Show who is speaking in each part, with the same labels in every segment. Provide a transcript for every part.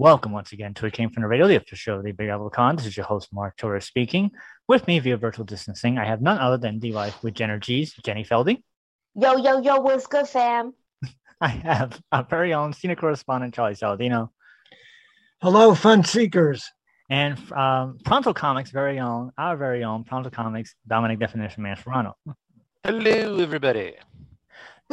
Speaker 1: Welcome once again to It Came From the Radio, the official show of the Big Apple Con. This is your host, Mark Torres, speaking. With me via virtual distancing, I have none other than the wife with Jenner G's, Jenny Feldy.
Speaker 2: Yo, yo, yo, what's good, fam?
Speaker 1: I have our very own senior correspondent, Charlie Saladino.
Speaker 3: Hello, fun seekers.
Speaker 1: And um, Pronto Comics' very own, our very own Pronto Comics, Dominic Definition Man Serrano.
Speaker 4: Hello, everybody.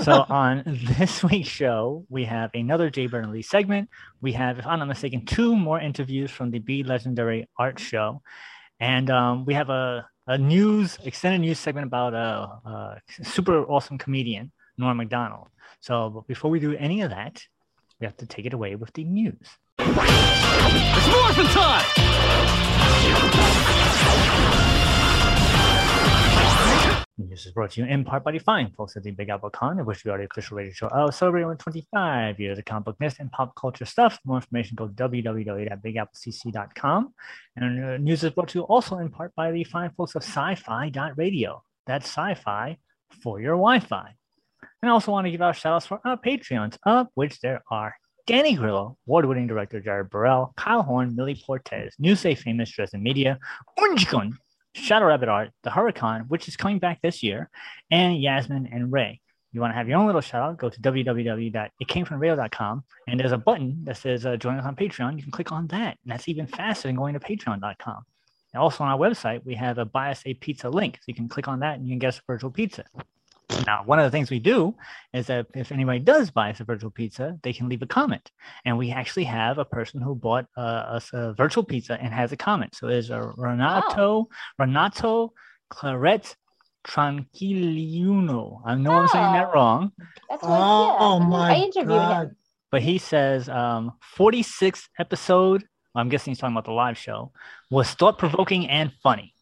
Speaker 1: So on this week's show, we have another Jay Burnley segment. We have, if I'm not mistaken, two more interviews from the Be Legendary Art Show, and um, we have a, a news extended news segment about a, a super awesome comedian, Norm Macdonald. So before we do any of that, we have to take it away with the news.
Speaker 5: It's morphin' time!
Speaker 1: This is brought to you in part by the fine folks at the Big Apple Con, which we are the official radio show of celebrating 25 years of comic book and pop culture stuff. For more information, go to www.bigapplecc.com. And uh, news is brought to you also in part by the fine folks of sci-fi.radio. That's sci-fi for your Wi-Fi. And I also want to give out shout outs for our Patreons, of which there are Danny Grillo, award-winning director Jared Burrell, Kyle Horn, Millie Portez, Newsay famous Dresden Media, Unjikun, Shadow Rabbit Art, The Hurricane, which is coming back this year, and Yasmin and Ray. You want to have your own little shout out, go to www.itcamefromradio.com and there's a button that says uh, join us on Patreon. You can click on that, and that's even faster than going to patreon.com. And also on our website, we have a Bias a pizza link. So you can click on that and you can get us a virtual pizza. Now, one of the things we do is that if anybody does buy us a virtual pizza, they can leave a comment. And we actually have a person who bought uh, us a virtual pizza and has a comment. So it's a Renato, oh. Renato Claret Tranquiliuno. I know oh. I'm saying that oh. wrong.
Speaker 2: That's what, oh, oh my I interviewed God. him.
Speaker 1: But he says um, 46th episode, I'm guessing he's talking about the live show, was thought provoking and funny.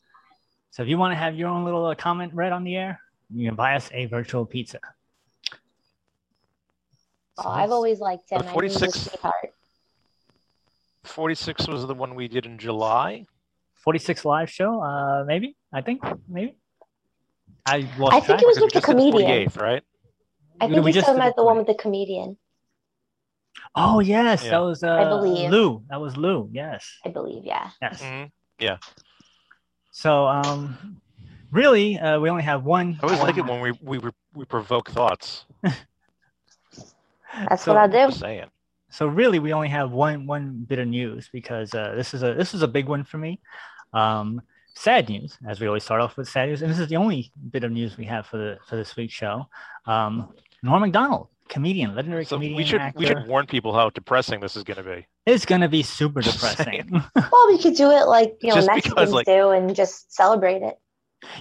Speaker 1: So if you want to have your own little uh, comment read on the air, you can buy us a virtual pizza.
Speaker 2: Oh, I've always liked him.
Speaker 4: 46, 46 was the one we did in July.
Speaker 1: 46 live show, uh, maybe. I think maybe.
Speaker 2: I I think it was with the comedian,
Speaker 4: right?
Speaker 2: I think we he's talking about the one with the comedian.
Speaker 1: Oh yes, yeah. that was uh, I believe Lou. That was Lou. Yes,
Speaker 2: I believe. Yeah.
Speaker 1: Yes.
Speaker 4: Mm-hmm. Yeah.
Speaker 1: So um, really, uh, we only have one.
Speaker 4: I always one. like it when we we we provoke thoughts.
Speaker 2: That's so, what I do.
Speaker 4: Saying.
Speaker 1: So really, we only have one one bit of news because uh, this is a this is a big one for me. Um, sad news, as we always start off with sad news, and this is the only bit of news we have for the for this week's show. Um, Norm Macdonald, comedian, legendary so comedian.
Speaker 4: We should
Speaker 1: actor.
Speaker 4: we should warn people how depressing this is going to be.
Speaker 1: It's going to be super depressing.
Speaker 2: well, we could do it like you know just Mexicans because, like, do and just celebrate it.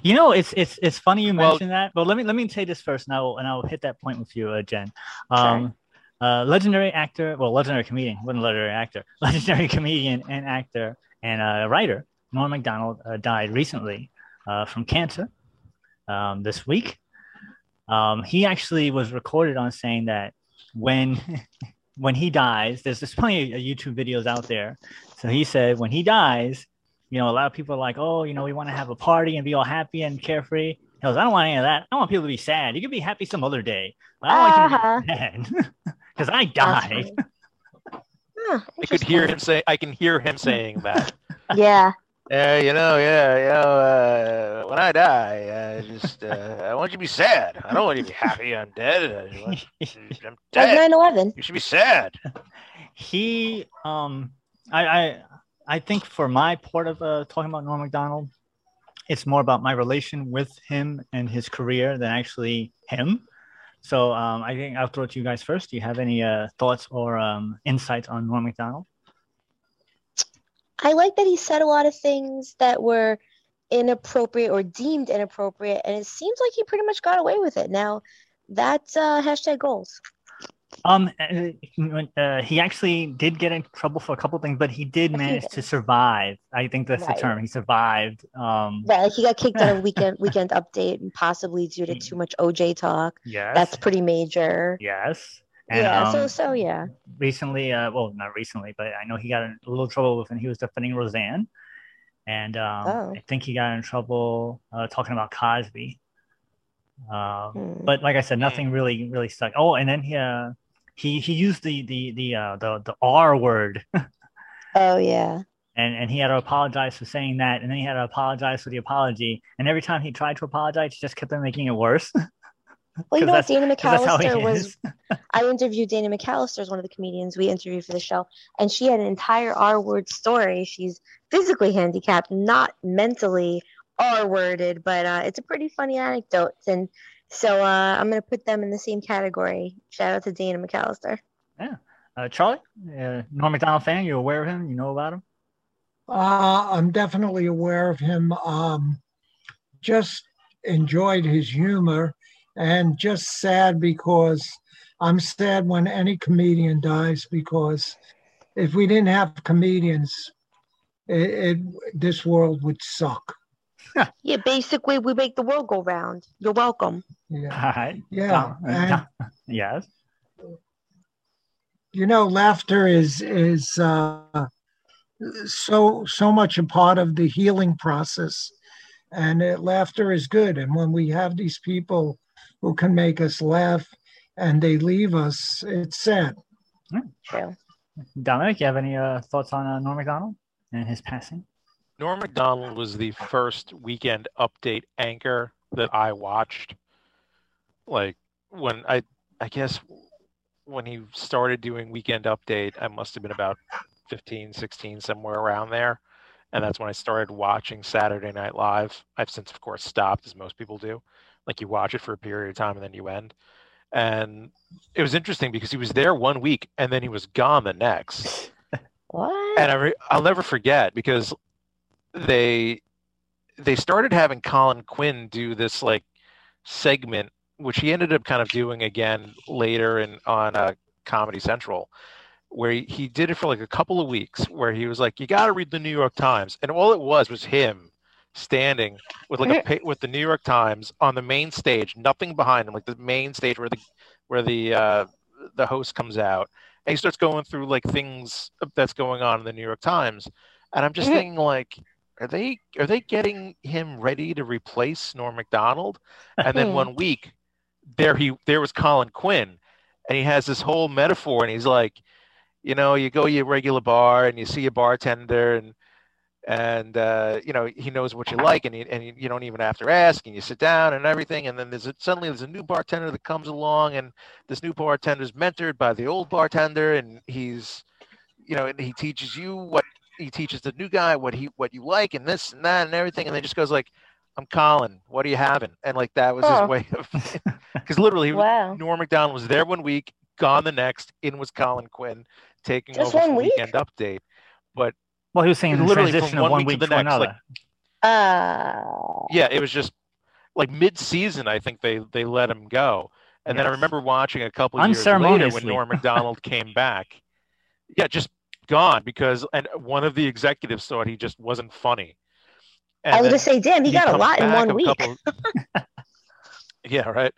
Speaker 1: You know, it's it's it's funny you well, mentioned that, but let me let me say this first, and I'll and I'll hit that point with you, uh, Jen. Um, uh, legendary actor, well, legendary comedian, wasn't legendary actor, legendary comedian and actor and uh, writer Norm Macdonald uh, died recently uh, from cancer um, this week. Um, he actually was recorded on saying that when when he dies, there's there's plenty of YouTube videos out there. So he said when he dies, you know, a lot of people are like, oh, you know, we want to have a party and be all happy and carefree. He goes, I don't want any of that. I want people to be sad. You can be happy some other day. I don't uh-huh. want you to be uh-huh. sad because I died.
Speaker 4: Huh, I could hear him say. I can hear him saying that.
Speaker 2: yeah.
Speaker 4: Yeah, you know, yeah, you know, uh, when I die, I just, uh, I want you to be sad. I don't want you to be happy. I'm dead. I'm dead.
Speaker 2: Like 9/11.
Speaker 4: You should be sad.
Speaker 1: He, um, I, I, I think for my part of uh, talking about Norm Macdonald, it's more about my relation with him and his career than actually him. So um, I think I'll throw it to you guys first. Do you have any uh, thoughts or um, insights on Norm Macdonald?
Speaker 2: I like that he said a lot of things that were inappropriate or deemed inappropriate, and it seems like he pretty much got away with it. Now, that's uh, hashtag goals.
Speaker 1: Um, uh, uh, he actually did get in trouble for a couple things, but he did manage to survive. I think that's right. the term. He survived. Um,
Speaker 2: right, like he got kicked out of weekend weekend update, and possibly due to too much OJ talk.
Speaker 1: Yes,
Speaker 2: that's pretty major.
Speaker 1: Yes.
Speaker 2: And, yeah. Um, so so yeah.
Speaker 1: Recently, uh, well, not recently, but I know he got in a little trouble with when he was defending Roseanne, and um, oh. I think he got in trouble uh, talking about Cosby. Um, hmm. But like I said, nothing really really stuck. Oh, and then he uh, he he used the the the uh, the the R word.
Speaker 2: oh yeah.
Speaker 1: And and he had to apologize for saying that, and then he had to apologize for the apology. And every time he tried to apologize, he just kept on making it worse.
Speaker 2: Well, you know what? Dana McAllister was. I interviewed Dana McAllister, as one of the comedians we interviewed for the show, and she had an entire R word story. She's physically handicapped, not mentally R worded, but uh, it's a pretty funny anecdote. And so uh, I'm going to put them in the same category. Shout out to Dana McAllister.
Speaker 1: Yeah. Uh, Charlie, uh, Norm Macdonald fan, you aware of him? You know about him?
Speaker 3: Uh, I'm definitely aware of him. Um, just enjoyed his humor and just sad because I'm sad when any comedian dies because if we didn't have comedians, it, it this world would suck.
Speaker 2: Yeah, basically, we make the world go round. You're welcome.
Speaker 3: Yeah. Yeah. And,
Speaker 1: yes.
Speaker 3: You know, laughter is is uh, so so much a part of the healing process, and uh, laughter is good. And when we have these people who can make us laugh, and they leave us, it's sad.
Speaker 2: True.
Speaker 1: Dominic, you have any uh, thoughts on uh, Norm Macdonald and his passing?
Speaker 4: Norm Macdonald was the first weekend update anchor that I watched. Like when I, I guess when he started doing weekend update, I must have been about 15, 16, somewhere around there. And that's when I started watching Saturday Night Live. I've since, of course, stopped, as most people do. Like you watch it for a period of time and then you end. And it was interesting because he was there one week and then he was gone the next.
Speaker 2: What?
Speaker 4: And I re- I'll never forget because they they started having Colin Quinn do this like segment, which he ended up kind of doing again later in on uh, Comedy Central, where he, he did it for like a couple of weeks, where he was like, "You got to read the New York Times," and all it was was him standing with like a with the New York Times on the main stage, nothing behind him, like the main stage where the where the uh, the host comes out, and he starts going through like things that's going on in the New York Times, and I'm just thinking like are they are they getting him ready to replace Norm Macdonald? And then one week, there he there was Colin Quinn, and he has this whole metaphor, and he's like, you know, you go to your regular bar and you see a bartender, and and uh, you know he knows what you like, and you, and you don't even have to ask, and you sit down and everything, and then there's a, suddenly there's a new bartender that comes along, and this new bartender is mentored by the old bartender, and he's you know, and he teaches you what he teaches the new guy what he what you like and this and that and everything, and then just goes like, "I'm Colin. What are you having?" And like that was his way of because literally, wow. Norm Macdonald was there one week, gone the next. In was Colin Quinn taking just over the weekend update. But
Speaker 1: well, he was saying literally from one, one week, to the next. Like,
Speaker 2: uh...
Speaker 4: Yeah, it was just like mid-season. I think they they let him go. And yes. then I remember watching a couple years later when Norm Macdonald came back. Yeah, just gone because and one of the executives thought he just wasn't funny.
Speaker 2: And I was just say, damn, he, he got a lot in one week. Couple,
Speaker 4: yeah, right.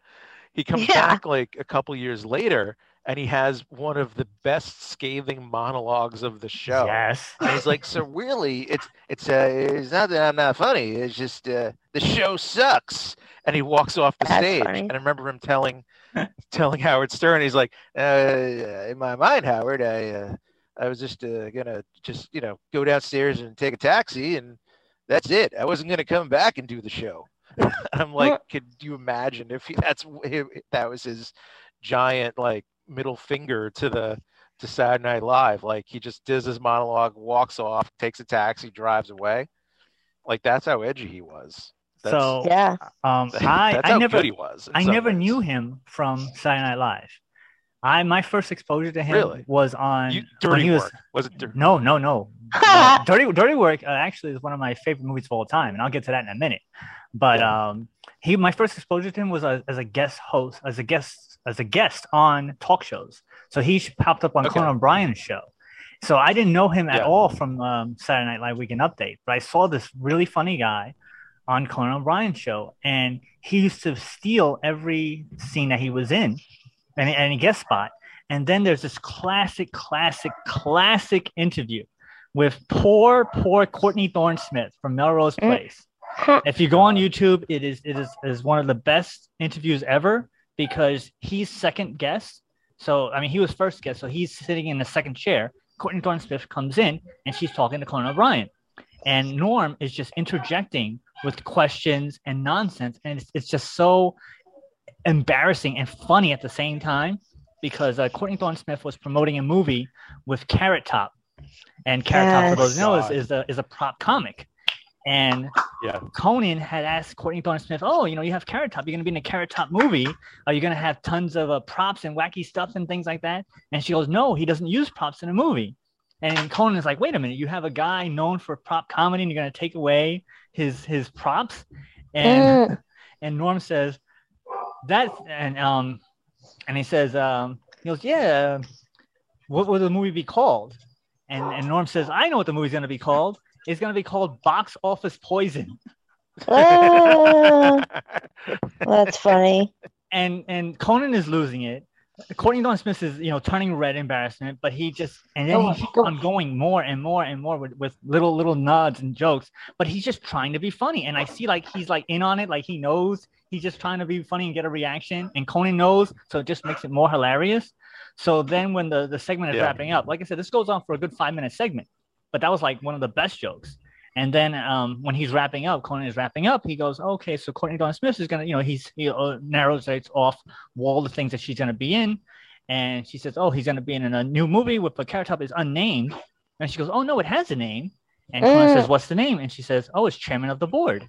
Speaker 4: He comes yeah. back like a couple years later and he has one of the best scathing monologues of the show.
Speaker 1: Yes.
Speaker 4: And he's like, so really, it's it's uh, it's not that I'm not funny. It's just uh, the show sucks. And he walks off the That's stage. Funny. And I remember him telling telling Howard Stern, he's like, uh, in my mind, Howard, I uh, I was just uh, gonna just you know go downstairs and take a taxi, and that's it. I wasn't gonna come back and do the show. I'm like, could you imagine if he, that's if that was his giant like middle finger to the to Saturday Night Live? Like he just does his monologue, walks off, takes a taxi, drives away. Like that's how edgy he was. That's,
Speaker 1: so
Speaker 2: yeah,
Speaker 1: um, I I never he was. I never ways. knew him from Saturday Night Live. I my first exposure to him
Speaker 4: really?
Speaker 1: was on
Speaker 4: you, dirty he was, work. Was it dirty?
Speaker 1: No, no, no. Dirty Dirty Work uh, actually is one of my favorite movies of all time, and I'll get to that in a minute. But yeah. um, he my first exposure to him was a, as a guest host, as a guest as a guest on talk shows. So he popped up on okay. Conan O'Brien's show. So I didn't know him at yeah. all from um, Saturday Night Live Weekend Update, but I saw this really funny guy on Conan O'Brien's show, and he used to steal every scene that he was in, and any guest spot. And then there's this classic, classic, classic interview with poor, poor Courtney Thorne Smith from Melrose mm. Place. if you go on YouTube, it is it is, is one of the best interviews ever because he's second guest. So I mean, he was first guest, so he's sitting in the second chair. Courtney Thorne Smith comes in and she's talking to Conan O'Brien, and Norm is just interjecting with questions and nonsense, and it's, it's just so embarrassing and funny at the same time because uh, Courtney Thorne Smith was promoting a movie with Carrot Top, and Carrot yes. Top, for those who know, is, is a is a prop comic. And yeah. Conan had asked Courtney Thorne Smith, "Oh, you know, you have Carrot Top. You're going to be in a Carrot Top movie. Are you going to have tons of uh, props and wacky stuff and things like that?" And she goes, "No, he doesn't use props in a movie." And Conan is like, "Wait a minute, you have a guy known for prop comedy, and you're going to take away his his props?" And mm. and Norm says, "That and um, and he says, um, he goes, yeah, what will the movie be called?" And and Norm says, "I know what the movie's going to be called." it's going to be called Box Office Poison.
Speaker 2: uh, that's funny.
Speaker 1: And and Conan is losing it. Courtney Thorne Smith is, you know, turning red embarrassment, but he just and then oh, he keeps on going more and more and more with, with little little nods and jokes. But he's just trying to be funny, and I see like he's like in on it, like he knows he's just trying to be funny and get a reaction. And Conan knows, so it just makes it more hilarious. So then when the the segment is yeah. wrapping up, like I said, this goes on for a good five minute segment but that was like one of the best jokes. And then um, when he's wrapping up, Conan is wrapping up. He goes, "Okay, so Courtney Thorne Smith is gonna, you know, he's he uh, narrows it off all the things that she's gonna be in." And she says, "Oh, he's gonna be in a new movie with the character is unnamed." And she goes, "Oh no, it has a name." And Conan says, mm. "What's the name?" And she says, "Oh, it's chairman of the board."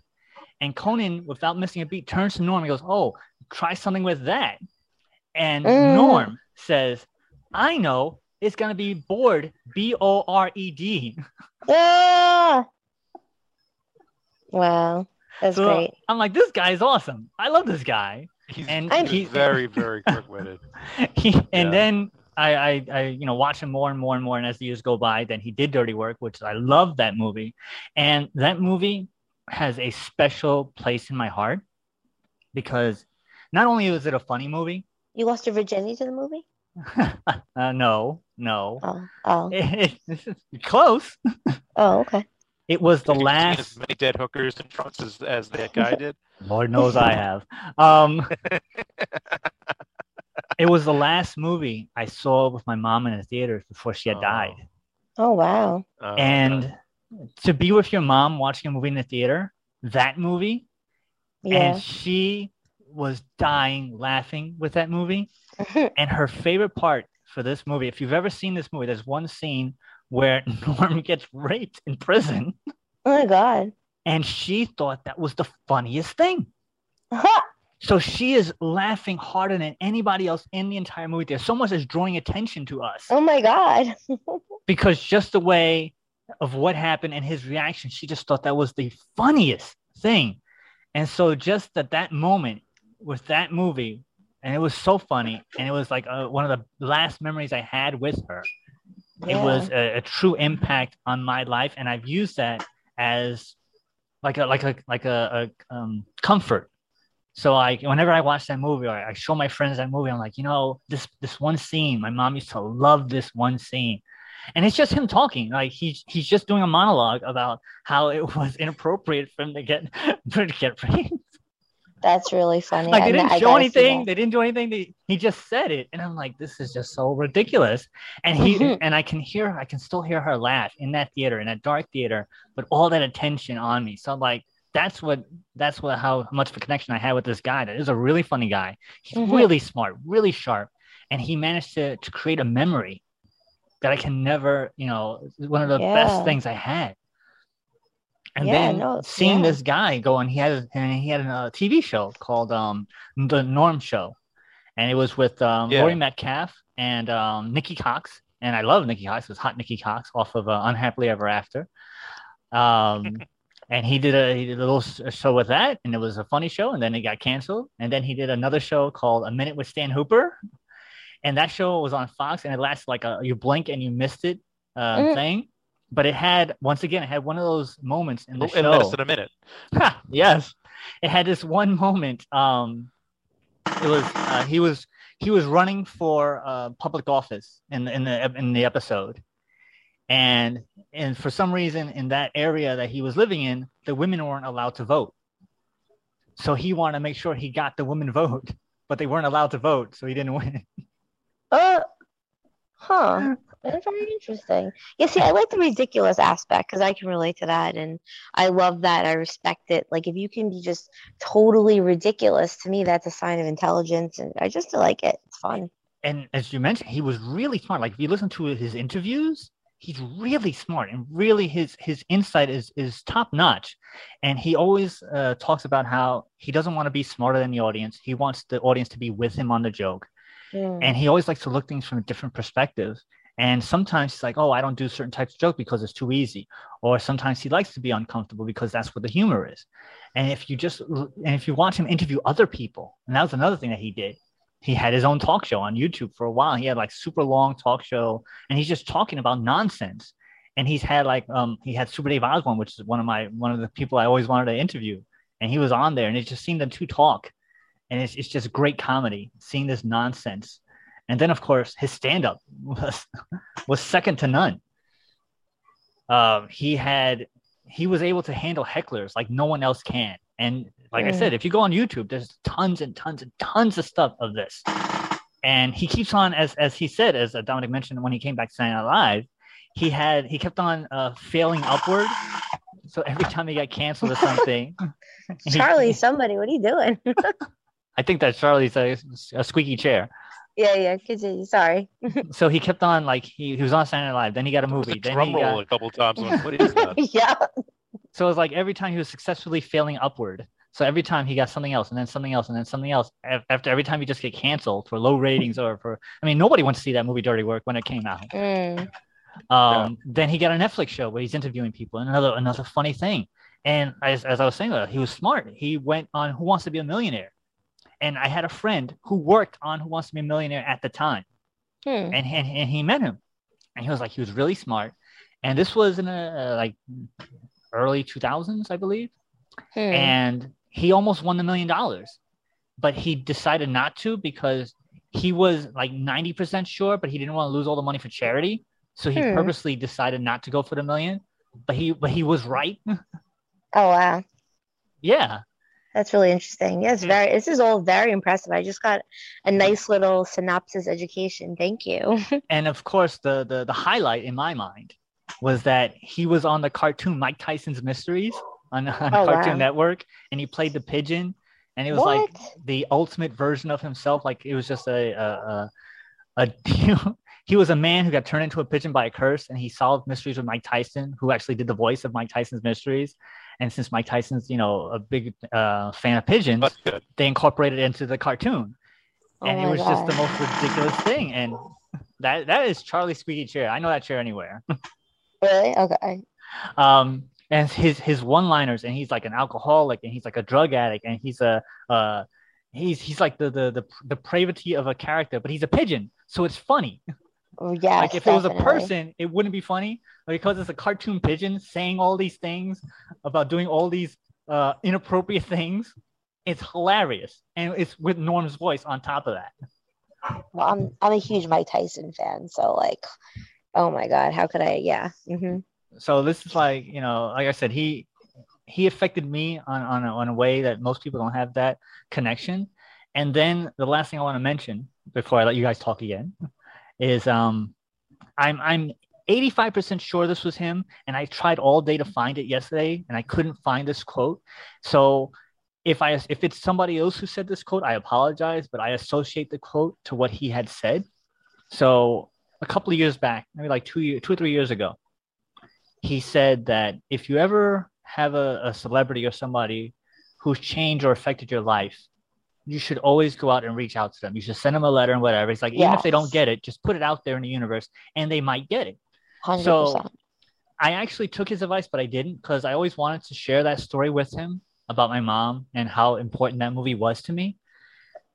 Speaker 1: And Conan, without missing a beat, turns to Norm and goes, "Oh, try something with that." And mm. Norm says, "I know it's going to be bored, B O R E D.
Speaker 2: Ah! Wow, that's so great.
Speaker 1: I'm like, this guy is awesome. I love this guy.
Speaker 4: He's, and he's, he's very, very quick-witted.
Speaker 1: he, and yeah. then I, I, I, you know, watch him more and more and more. And as the years go by, then he did Dirty Work, which I love that movie. And that movie has a special place in my heart because not only was it a funny movie.
Speaker 2: You lost your virginity to the movie?
Speaker 1: uh, no, no.
Speaker 2: Oh, oh.
Speaker 1: close.
Speaker 2: Oh, okay.
Speaker 1: It was the last.
Speaker 4: As many dead hookers and trunks as, as that guy did.
Speaker 1: Lord knows I have. Um, it was the last movie I saw with my mom in the theaters before she had oh. died.
Speaker 2: Oh wow!
Speaker 1: Uh, and to be with your mom watching a movie in the theater, that movie, yeah. and she was dying laughing with that movie. and her favorite part for this movie, if you've ever seen this movie, there's one scene where Norm gets raped in prison.
Speaker 2: Oh my god.
Speaker 1: And she thought that was the funniest thing. so she is laughing harder than anybody else in the entire movie. There's so much that's drawing attention to us.
Speaker 2: Oh my god.
Speaker 1: because just the way of what happened and his reaction, she just thought that was the funniest thing. And so just at that moment with that movie, and it was so funny and it was like uh, one of the last memories i had with her yeah. it was a, a, true impact on my life and i've used that as like a like a like a, a um, comfort. So like whenever i watch that movie or i show my friends that movie i'm like you know this this one scene my mom used to love this one scene. And it's just him talking. Like he's he's just doing a monologue about how it was inappropriate for him to get to get raped
Speaker 2: that's really funny.
Speaker 1: Like they didn't I, show I anything. They didn't do anything. They, he just said it, and I'm like, this is just so ridiculous. And he mm-hmm. and I can hear, I can still hear her laugh in that theater, in that dark theater, but all that attention on me. So I'm like, that's what that's what how much of a connection I had with this guy. That is a really funny guy. He's mm-hmm. really smart, really sharp, and he managed to to create a memory that I can never, you know, one of the yeah. best things I had. And yeah, then no, seeing yeah. this guy go and he had and he had a TV show called um the Norm Show, and it was with um, yeah. Laurie Metcalf and um, Nikki Cox, and I love Nikki Cox. It was Hot Nikki Cox off of uh, Unhappily Ever After. Um, and he did a he did a little show with that, and it was a funny show. And then it got canceled. And then he did another show called A Minute with Stan Hooper, and that show was on Fox, and it lasted like a you blink and you missed it uh, mm. thing. But it had once again, it had one of those moments in the
Speaker 4: in
Speaker 1: show.
Speaker 4: Less than a minute.
Speaker 1: yes, it had this one moment. Um, it was uh, he was he was running for uh, public office in in the in the episode, and and for some reason in that area that he was living in, the women weren't allowed to vote. So he wanted to make sure he got the women vote, but they weren't allowed to vote, so he didn't win.
Speaker 2: Uh, huh. That's very interesting. Yeah, see, I like the ridiculous aspect because I can relate to that, and I love that. I respect it. Like, if you can be just totally ridiculous, to me, that's a sign of intelligence, and I just like it. It's fun.
Speaker 1: And as you mentioned, he was really smart. Like, if you listen to his interviews, he's really smart and really his his insight is is top notch and he always uh, talks about how he doesn't want to be smarter than the audience he wants the audience to be with him on the joke mm. and he always likes to look things from a different perspective and sometimes he's like oh i don't do certain types of joke because it's too easy or sometimes he likes to be uncomfortable because that's what the humor is and if you just and if you watch him interview other people and that was another thing that he did he had his own talk show on YouTube for a while. He had like super long talk show, and he's just talking about nonsense. And he's had like um he had Super Dave Osborne, which is one of my one of the people I always wanted to interview, and he was on there, and it's just seemed the two talk, and it's it's just great comedy seeing this nonsense. And then of course his stand up was was second to none. Um, he had he was able to handle hecklers like no one else can. And like I said, if you go on YouTube, there's tons and tons and tons of stuff of this. And he keeps on, as as he said, as Dominic mentioned when he came back to Saturday Night Live, he had he kept on uh, failing upward. So every time he got canceled or something,
Speaker 2: Charlie, he, somebody, what are you doing?
Speaker 1: I think that Charlie's a, a squeaky chair.
Speaker 2: Yeah, yeah, continue. Sorry.
Speaker 1: so he kept on like he, he was on Saturday Night Live. Then he got a movie. Then
Speaker 4: drum
Speaker 1: roll
Speaker 4: got... a couple times. what is that?
Speaker 2: yeah.
Speaker 1: So it was like every time he was successfully failing upward. So every time he got something else and then something else and then something else after every time he just get canceled for low ratings or for I mean nobody wants to see that movie Dirty Work when it came out. Mm. Um, yeah. Then he got a Netflix show where he's interviewing people and another another funny thing. And as, as I was saying, he was smart. He went on Who Wants to Be a Millionaire, and I had a friend who worked on Who Wants to Be a Millionaire at the time, hmm. and, and and he met him, and he was like he was really smart. And this was in a like early 2000s, I believe. Hmm. And he almost won the million dollars, but he decided not to because he was like 90% sure, but he didn't want to lose all the money for charity. So he hmm. purposely decided not to go for the million, but he but he was right.
Speaker 2: Oh wow.
Speaker 1: Yeah.
Speaker 2: That's really interesting. Yes, hmm. very this is all very impressive. I just got a nice little synopsis education. Thank you.
Speaker 1: and of course the the the highlight in my mind was that he was on the cartoon Mike Tyson's Mysteries on, on oh, Cartoon wow. Network, and he played the pigeon, and it was what? like the ultimate version of himself. Like it was just a a, a, a he was a man who got turned into a pigeon by a curse, and he solved mysteries with Mike Tyson, who actually did the voice of Mike Tyson's Mysteries. And since Mike Tyson's, you know, a big uh, fan of pigeons, they incorporated it into the cartoon, oh and it was God. just the most ridiculous thing. And that that is Charlie Squeaky chair. I know that chair anywhere.
Speaker 2: really? Okay.
Speaker 1: Um, and his his one liners and he's like an alcoholic and he's like a drug addict and he's a uh he's he's like the the the, the pravity of a character but he's a pigeon so it's funny
Speaker 2: yeah
Speaker 1: like if definitely. it was a person it wouldn't be funny. But because it's a cartoon pigeon saying all these things about doing all these uh inappropriate things it's hilarious. And it's with norm's voice on top of that.
Speaker 2: Well i'm i'm a huge mike tyson fan so like oh my god how could i yeah mm-hmm.
Speaker 1: So this is like you know like i said he he affected me on on a, on a way that most people don't have that connection. And then the last thing i want to mention before i let you guys talk again is um i'm i'm 85% sure this was him and i tried all day to find it yesterday and i couldn't find this quote. So if i if it's somebody else who said this quote i apologize but i associate the quote to what he had said. So a couple of years back maybe like two years two or three years ago he said that if you ever have a, a celebrity or somebody who's changed or affected your life, you should always go out and reach out to them. You should send them a letter and whatever. It's like even if they don't get it, just put it out there in the universe, and they might get it.
Speaker 2: 100%.
Speaker 1: So I actually took his advice, but I didn't because I always wanted to share that story with him about my mom and how important that movie was to me.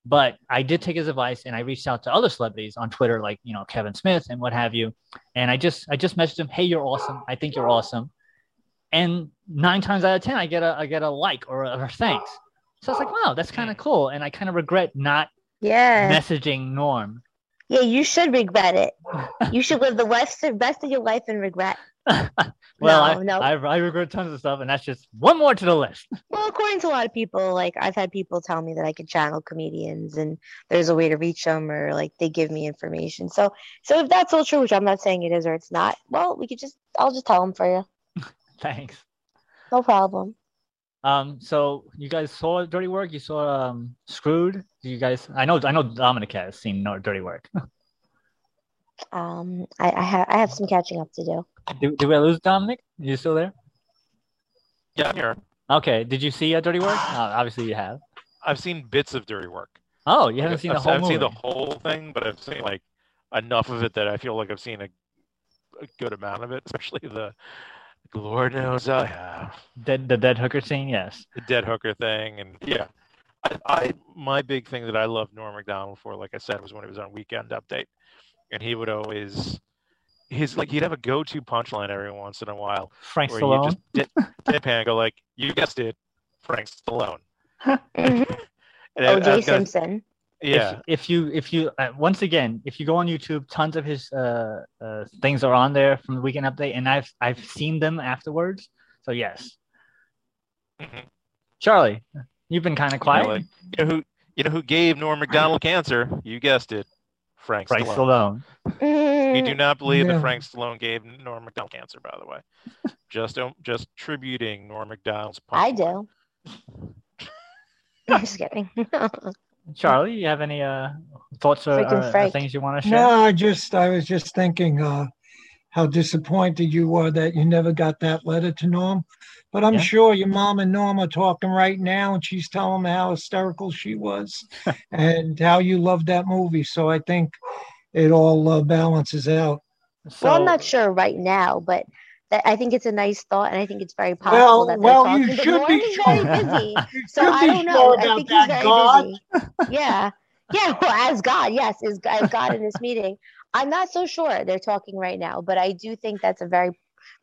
Speaker 1: But I did take his advice and I reached out to other celebrities on Twitter, like you know Kevin Smith and what have you. And I just I just messaged him, "Hey, you're awesome. I think you're awesome." And nine times out of ten, I get a I get a like or a, or thanks. So I was like, "Wow, that's kind of cool." And I kind of regret not
Speaker 2: yeah
Speaker 1: messaging Norm.
Speaker 2: Yeah, you should regret it. you should live the rest rest of your life in regret.
Speaker 1: well,
Speaker 2: No,
Speaker 1: I,
Speaker 2: no.
Speaker 1: I, I regret tons of stuff, and that's just one more to the list.
Speaker 2: Well, according to a lot of people, like I've had people tell me that I could channel comedians and there's a way to reach them or like they give me information. So, so if that's all true, which I'm not saying it is or it's not, well, we could just, I'll just tell them for you.
Speaker 1: Thanks.
Speaker 2: No problem.
Speaker 1: Um, so you guys saw Dirty Work? You saw um Screwed? Do you guys? I know, I know Dominic has seen no Dirty Work.
Speaker 2: Um, I, I have, I have some catching up to do.
Speaker 1: did, did we lose Dominic? you still there?
Speaker 4: Yeah, I'm here.
Speaker 1: Okay. Did you see uh, Dirty Work? Uh, obviously you have.
Speaker 4: I've seen bits of Dirty Work.
Speaker 1: Oh, you haven't
Speaker 4: I've,
Speaker 1: seen the
Speaker 4: I've-
Speaker 1: whole
Speaker 4: I haven't
Speaker 1: movie.
Speaker 4: seen the whole thing, but I've seen like enough of it that I feel like I've seen a, a good amount of it, especially the Lord knows I have
Speaker 1: Dead, the dead hooker scene. Yes.
Speaker 4: the dead hooker thing, and yeah, I, I my big thing that I loved Norm Macdonald for, like I said, was when he was on Weekend Update, and he would always. He's like he'd have a go-to punchline every once in a while,
Speaker 1: Frank
Speaker 4: where you
Speaker 1: Stallone.
Speaker 4: just did, deadpan and go like, "You guessed it, Frank Stallone."
Speaker 2: Mhm.
Speaker 4: And I- I
Speaker 2: OJ
Speaker 4: gonna-
Speaker 2: Simpson.
Speaker 4: Yeah,
Speaker 1: If, if you if you uh, once again if you go on YouTube, tons of his uh, uh things are on there from the weekend update, and I've I've seen them afterwards. So yes,
Speaker 4: Mhm.
Speaker 1: Charlie, you've been kind of
Speaker 4: You know,
Speaker 1: quiet.
Speaker 4: like, you know who you know who gave Norm Macdonald cancer? You guessed it, Frank,
Speaker 1: Frank
Speaker 4: Stallone.
Speaker 1: Stallone.
Speaker 4: We do not believe
Speaker 3: Yeah.
Speaker 4: that Frank Stallone gave Norm Macdonald cancer. By the way, just don't just tributing Norm Macdonald's.
Speaker 2: I do. I'm just kidding.
Speaker 1: Charlie, you have any uh thoughts or, or, things you want to share?
Speaker 3: No, I just I was just thinking uh, how disappointed you were that you never got that letter to Norm. But I'm
Speaker 1: Yeah.
Speaker 3: sure your mom and Norm are talking right now, and she's telling me how hysterical she was and how you loved that movie. So I think it all uh, balances out.
Speaker 1: So,
Speaker 2: well, I'm not sure right now, but that, I think it's a nice thought, and I think it's very possible
Speaker 3: Well,
Speaker 2: that they're
Speaker 3: well,
Speaker 2: talking.
Speaker 3: you should be sure.
Speaker 2: very busy,
Speaker 3: You
Speaker 2: so
Speaker 3: should
Speaker 2: I don't know.
Speaker 3: sure
Speaker 2: I think he's
Speaker 3: that,
Speaker 2: very
Speaker 3: God.
Speaker 2: busy. Yeah, yeah. Well, as God, yes, as, as God in this meeting, I'm not so sure they're talking right now, but I do think that's a very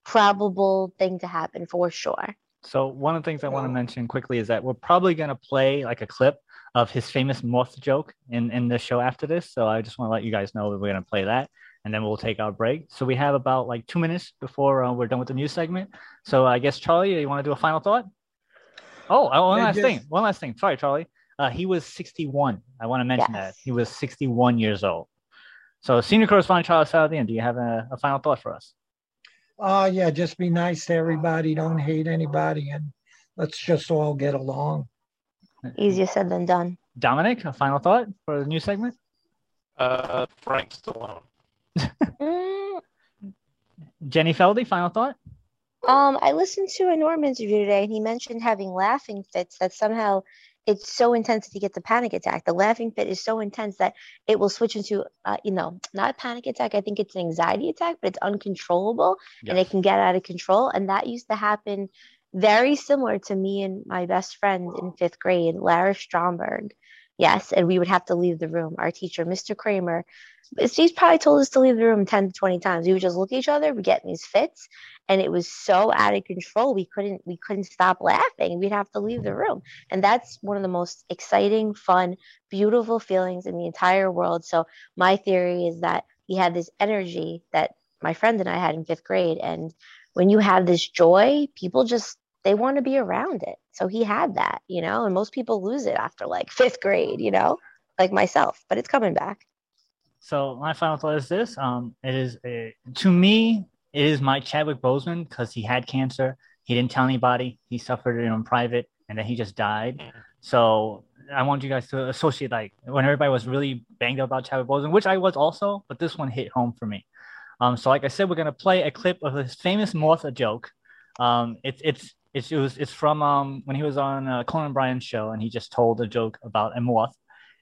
Speaker 2: probable thing to happen for sure.
Speaker 1: So one of the things I want to mention quickly is that we're probably going to play like a clip of his famous moth joke in in the show after this. So I just want to let you guys know that we're going to play that, and then we'll take our break. So we have about like two minutes before uh, we're done with the news segment. So I guess Charlie, you want to do a final thought? Oh, uh, one
Speaker 3: Yeah,
Speaker 1: last
Speaker 3: just-
Speaker 1: thing. One last thing. Sorry, Charlie. Uh, he was 61. I want to mention that he was 61 years old. So senior correspondent Charlie Saladin, do you have a, a final thought for us?
Speaker 3: Uh, yeah, just be nice to everybody. Don't hate anybody, and let's just all get along.
Speaker 2: Easier said than done.
Speaker 1: Dominic, a final thought for the news segment?
Speaker 4: Uh, Frank Stallone.
Speaker 2: Mm,
Speaker 1: Jenny Feldy, final thought?
Speaker 2: Um, I listened to a Norm interview today, and he mentioned having laughing fits that somehow it's so intense that he gets a panic attack. The laughing fit is so intense that it will switch into, uh, you know, not a panic attack. I think it's an anxiety attack, but it's uncontrollable and it can get out of control. And that used to happen very similar to me and my best friend in fifth grade, Lara Stromberg. Yes, and we would have to leave the room. Our teacher, Mr. Kramer, she's probably told us to leave the room 10 to 20 times. We would just look at each other, we get in these fits, and it was so out of control. We couldn't we couldn't stop laughing. We'd have to leave the room. And that's one of the most exciting, fun, beautiful feelings in the entire world. So my theory is that he had this energy that my friend and I had in fifth grade. And when you have this joy, people just they want to be around it. So he had that, you know, and most people lose it after like fifth grade, you know, like myself, but it's coming back.
Speaker 1: So my final thought is this: um, it is a, to me, it is my Chadwick Boseman because he had cancer. He didn't tell anybody. He suffered it in private, and then he just died. So I want you guys to associate like when everybody was really banged up about Chadwick Boseman, which I was also, but this one hit home for me. Um, so like I said, we're gonna play a clip of his famous Martha joke. Um, it's it's It's it was it's from um when he was on uh, Conan O'Brien's show and he just told a joke about a moth,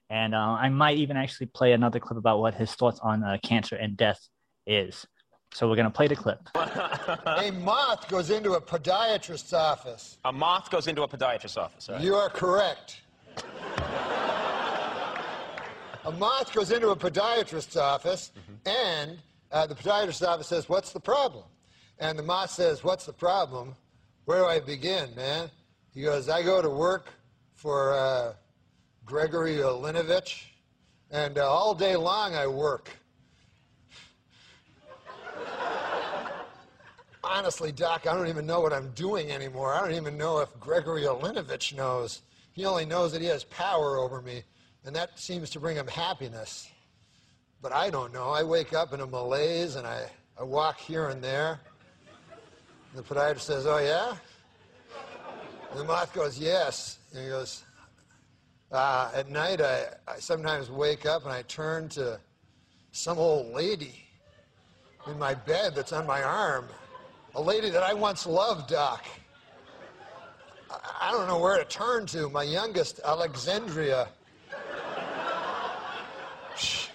Speaker 1: and uh, I might even actually play another clip about what his thoughts on uh, cancer and death is. So we're gonna play the clip.
Speaker 6: a moth goes into a podiatrist's office.
Speaker 7: A moth goes into a podiatrist's office. Right?
Speaker 6: You are correct. a moth goes into a podiatrist's office, mm-hmm. and uh, the podiatrist's office says, "What's the problem?" And the moth says, "What's the problem? Where do I begin, man?" He goes, "I go to work for uh, Gregory Olinovich, and uh, all day long I work." honestly, Doc, I don't even know what I'm doing anymore. I don't even know if Gregory Olinovich knows. He only knows that he has power over me, and that seems to bring him happiness. But I don't know. I wake up in a malaise and I, I walk here and there. The podiatrist says, Oh, yeah? And the moth goes, Yes. And he goes, uh, At night, I, I sometimes wake up and I turn to some old lady in my bed that's on my arm a lady that I once loved, Doc. I don't know where to turn to. My youngest, Alexandria. She,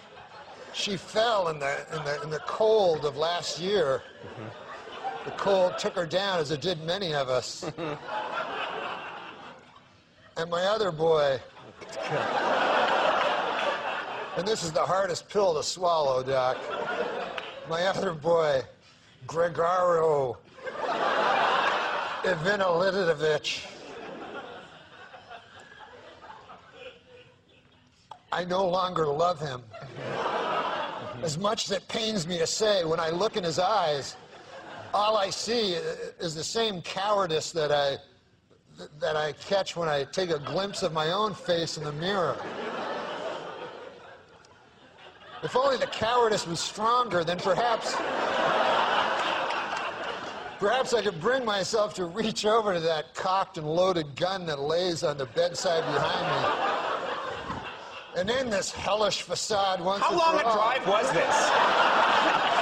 Speaker 6: she fell in the, in, the, in the cold of last year. Mm-hmm. The cold took her down, as it did many of us. and my other boy. and this is the hardest pill to swallow, Doc. My other boy Gregaro Ivanilidovich. I no longer love him. As much as it pains me to say, when I look in his eyes, all I see is the same cowardice that I, that I catch when I take a glimpse of my own face in the mirror. If only the cowardice was stronger, then perhaps. Perhaps I could bring myself to reach over to that cocked and loaded gun that lays on the bedside behind me. And end this hellish facade once
Speaker 7: How long
Speaker 6: a
Speaker 7: drive was this?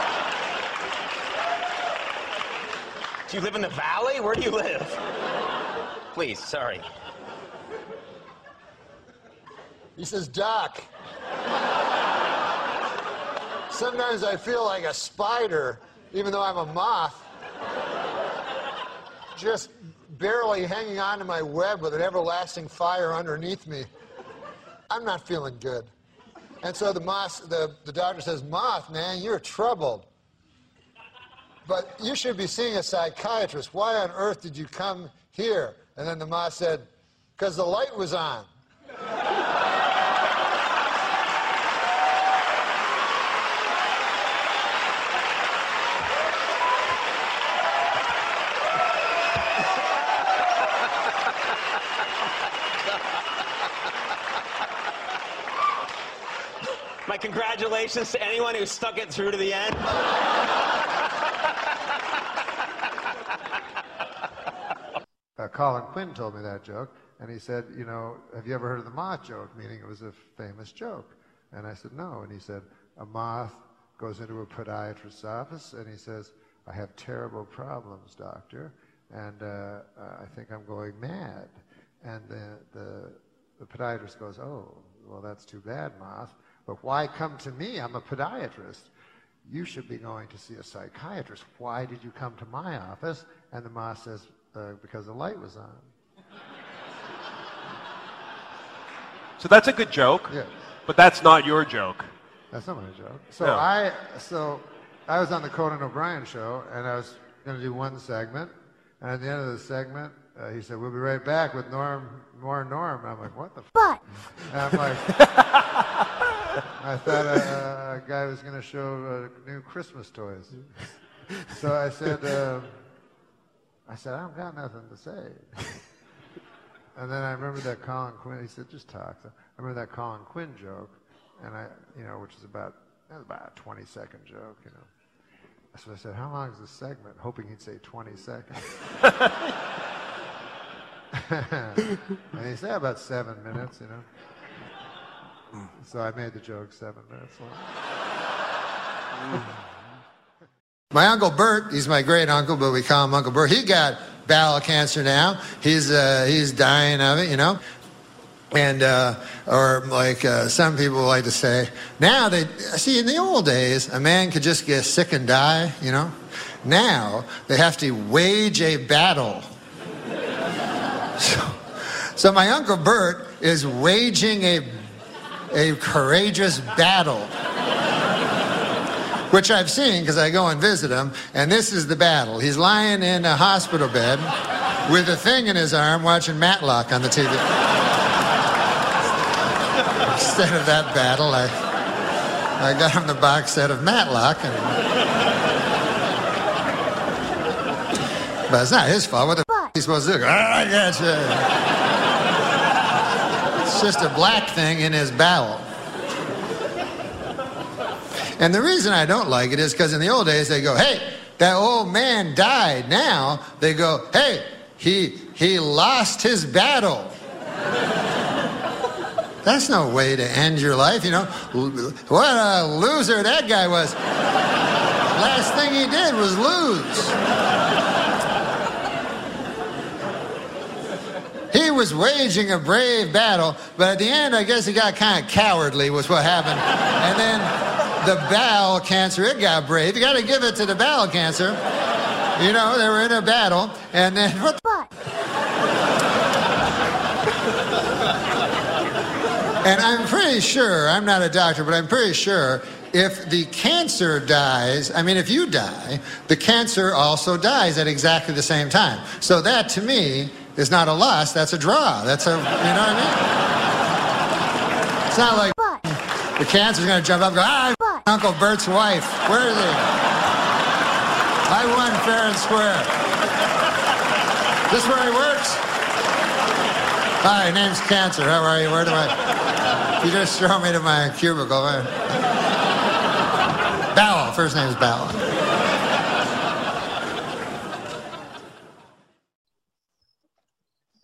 Speaker 7: Do you live in the valley? Where do you live? Please, sorry.
Speaker 6: He says, Doc, sometimes I feel like a spider, even though I'm a moth just barely hanging on to my web with an everlasting fire underneath me. I'm not feeling good. And so the, moth, the, the doctor says, Moth, man, you're troubled. But you should be seeing a psychiatrist. Why on earth did you come here? And then the ma said, Because the light was on.
Speaker 7: My congratulations to anyone who stuck it through to the end.
Speaker 8: Colin Quinn told me that joke, and he said, you know, have you ever heard of the moth joke? Meaning it was a famous joke. And I said, no. And he said, a moth goes into a podiatrist's office, and he says, I have terrible problems, doctor, and uh, I think I'm going mad. And the, the, the podiatrist goes, oh, well, that's too bad, moth. But why come to me? I'm a podiatrist. You should be going to see a psychiatrist. Why did you come to my office? And the moth says, uh, because the light was on.
Speaker 9: So that's a good joke.
Speaker 8: Yeah.
Speaker 9: But that's not your joke.
Speaker 8: That's not my joke. So no. I so I was on the Conan O'Brien show, and I was going to do one segment, and at the end of the segment, uh, he said, "We'll be right back with Norm, more Norm." I'm like, "What the?" F-?
Speaker 10: But.
Speaker 8: And I'm like, I thought a, a guy was going to show uh, new Christmas toys. So I said, uh, I said, I don't got nothing to say. and then I remember that Colin Quinn. He said, just talk. So I remember that Colin Quinn joke, and I, you know, which is about about a 20 second joke, you know. So I said, how long is this segment? Hoping he'd say 20 seconds. and he said about seven minutes, you know. So I made the joke seven minutes long. Mm.
Speaker 11: My uncle Bert, he's my great uncle, but we call him Uncle Bert. He got bowel cancer now. He's uh, he's dying of it, you know. And uh, or like uh, some people like to say, now they see in the old days a man could just get sick and die, you know. Now they have to wage a battle. so, so my uncle Bert is waging a a courageous battle which I've seen because I go and visit him, and this is the battle. He's lying in a hospital bed with a thing in his arm watching Matlock on the TV. Instead of that battle, I, I got him the box set of Matlock. And, but it's not his fault. What the f- supposed to do? Ah, I got you. It's just a black thing in his bowel. And the reason I don't like it is because in the old days they go, hey, that old man died. Now they go, hey, he, he lost his battle. That's no way to end your life, you know. What a loser that guy was. Last thing he did was lose. He was waging a brave battle, but at the end, I guess he got kind of cowardly, was what happened. And then the bowel cancer. It got brave. You got to give it to the bowel cancer. You know, they were in a battle, and then what the And I'm pretty sure, I'm not a doctor, but I'm pretty sure if the cancer dies, I mean, if you die, the cancer also dies at exactly the same time. So that to me is not a loss, that's a draw. That's a, you know what I mean? It's not like the cancer's going to jump up and go, ah, Uncle Bert's wife. Where is he? I won fair and square. Is this where he works? Hi, name's Cancer. How are you? Where do I? You just throw me to my cubicle. Eh? Bowel. First name's Bowel.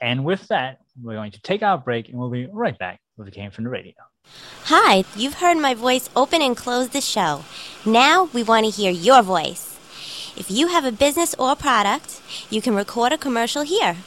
Speaker 1: And with that, we're going to take our break and we'll be right back with the Came from the Radio.
Speaker 12: Hi, you've heard my voice open and close the show. Now we want to hear your voice. If you have a business or product, you can record a commercial here.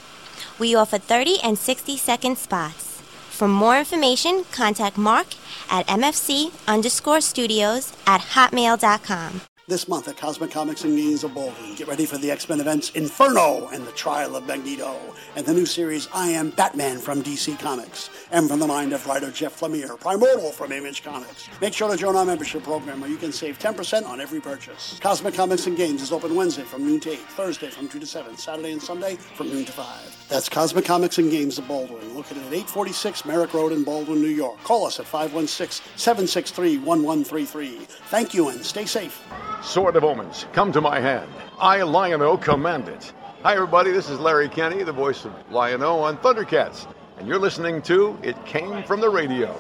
Speaker 12: We offer 30 and 60 second spots. For more information, contact Mark at mfc underscore studios at hotmail.com
Speaker 13: this month at Cosmic Comics and Games of Baldwin. Get ready for the X Men events Inferno and the Trial of Magneto, and the new series I Am Batman from DC Comics, and from the mind of writer Jeff Lemire, Primordial from Image Comics. Make sure to join our membership program where you can save 10% on every purchase. Cosmic Comics and Games is open Wednesday from noon to 8, Thursday from 2 to 7, Saturday and Sunday from noon to 5. That's Cosmic Comics and Games of Baldwin, located at 846 Merrick Road in Baldwin, New York. Call us at 516 763 1133. Thank you and stay safe.
Speaker 14: Sword of Omens, come to my hand. I, Lion-O, command it. Hi, everybody. This is Larry Kenney, the voice of Lion-O on Thundercats, and you're listening to It Came from the Radio.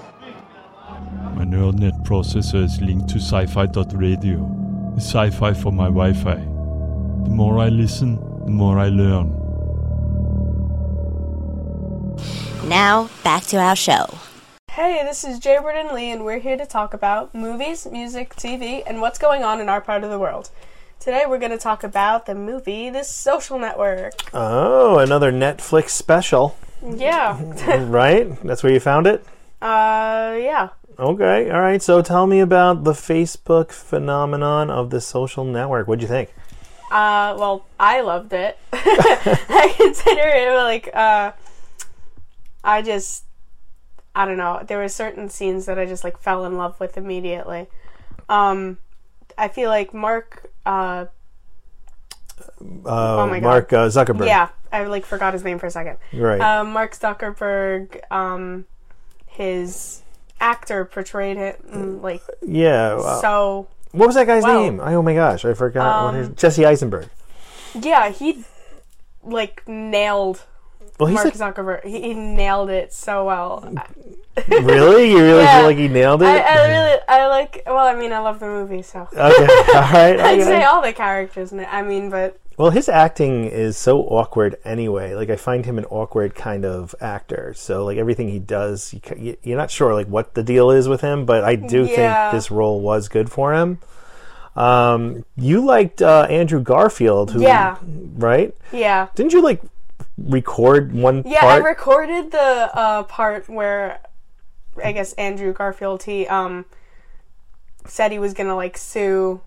Speaker 15: My neural net processor is linked to sci-fi.radio. It's sci-fi for my Wi-Fi. The more I listen, the more I learn.
Speaker 12: Now, back to our show.
Speaker 16: Hey, this is Jaybird and Lee, and we're here to talk about movies, music, TV, and what's going on in our part of the world. Today we're going to talk about the movie The Social Network.
Speaker 17: Oh, another Netflix special.
Speaker 16: Yeah.
Speaker 17: right? That's where you found it?
Speaker 16: Uh, yeah.
Speaker 17: Okay, all right. So tell me about the Facebook phenomenon of the social network. What'd you think?
Speaker 16: Uh, well, I loved it. I consider it like, uh, I just I don't know. There were certain scenes that I just like fell in love with immediately. Um, I feel like Mark. Uh,
Speaker 17: uh, oh my Mark uh, Zuckerberg.
Speaker 16: Yeah, I like forgot his name for a second.
Speaker 17: Right.
Speaker 16: Um, Mark Zuckerberg. Um, his actor portrayed it mm, like.
Speaker 17: Yeah.
Speaker 16: so.
Speaker 17: What was that guy's well, name? Oh my gosh, I forgot. Um, his, Jesse Eisenberg.
Speaker 16: Yeah, he like nailed well, he's Mark like, Zuckerberg. He, he, nailed it so well.
Speaker 17: really? You really yeah. feel like he nailed it?
Speaker 16: I, I, really, I like. Well, I mean, I love the movie, so.
Speaker 17: Okay, all right.
Speaker 16: I'd say all the characters. I mean, but.
Speaker 17: Well, his acting is so awkward anyway. Like I find him an awkward kind of actor. So like everything he does, you, you're not sure like what the deal is with him. But I do yeah. think this role was good for him. Um, you liked uh, Andrew Garfield, who,
Speaker 16: Yeah.
Speaker 17: right?
Speaker 16: Yeah.
Speaker 17: Didn't you like record one
Speaker 16: Yeah,
Speaker 17: part?
Speaker 16: I recorded the uh, part where I guess Andrew Garfield he um said he was gonna like sue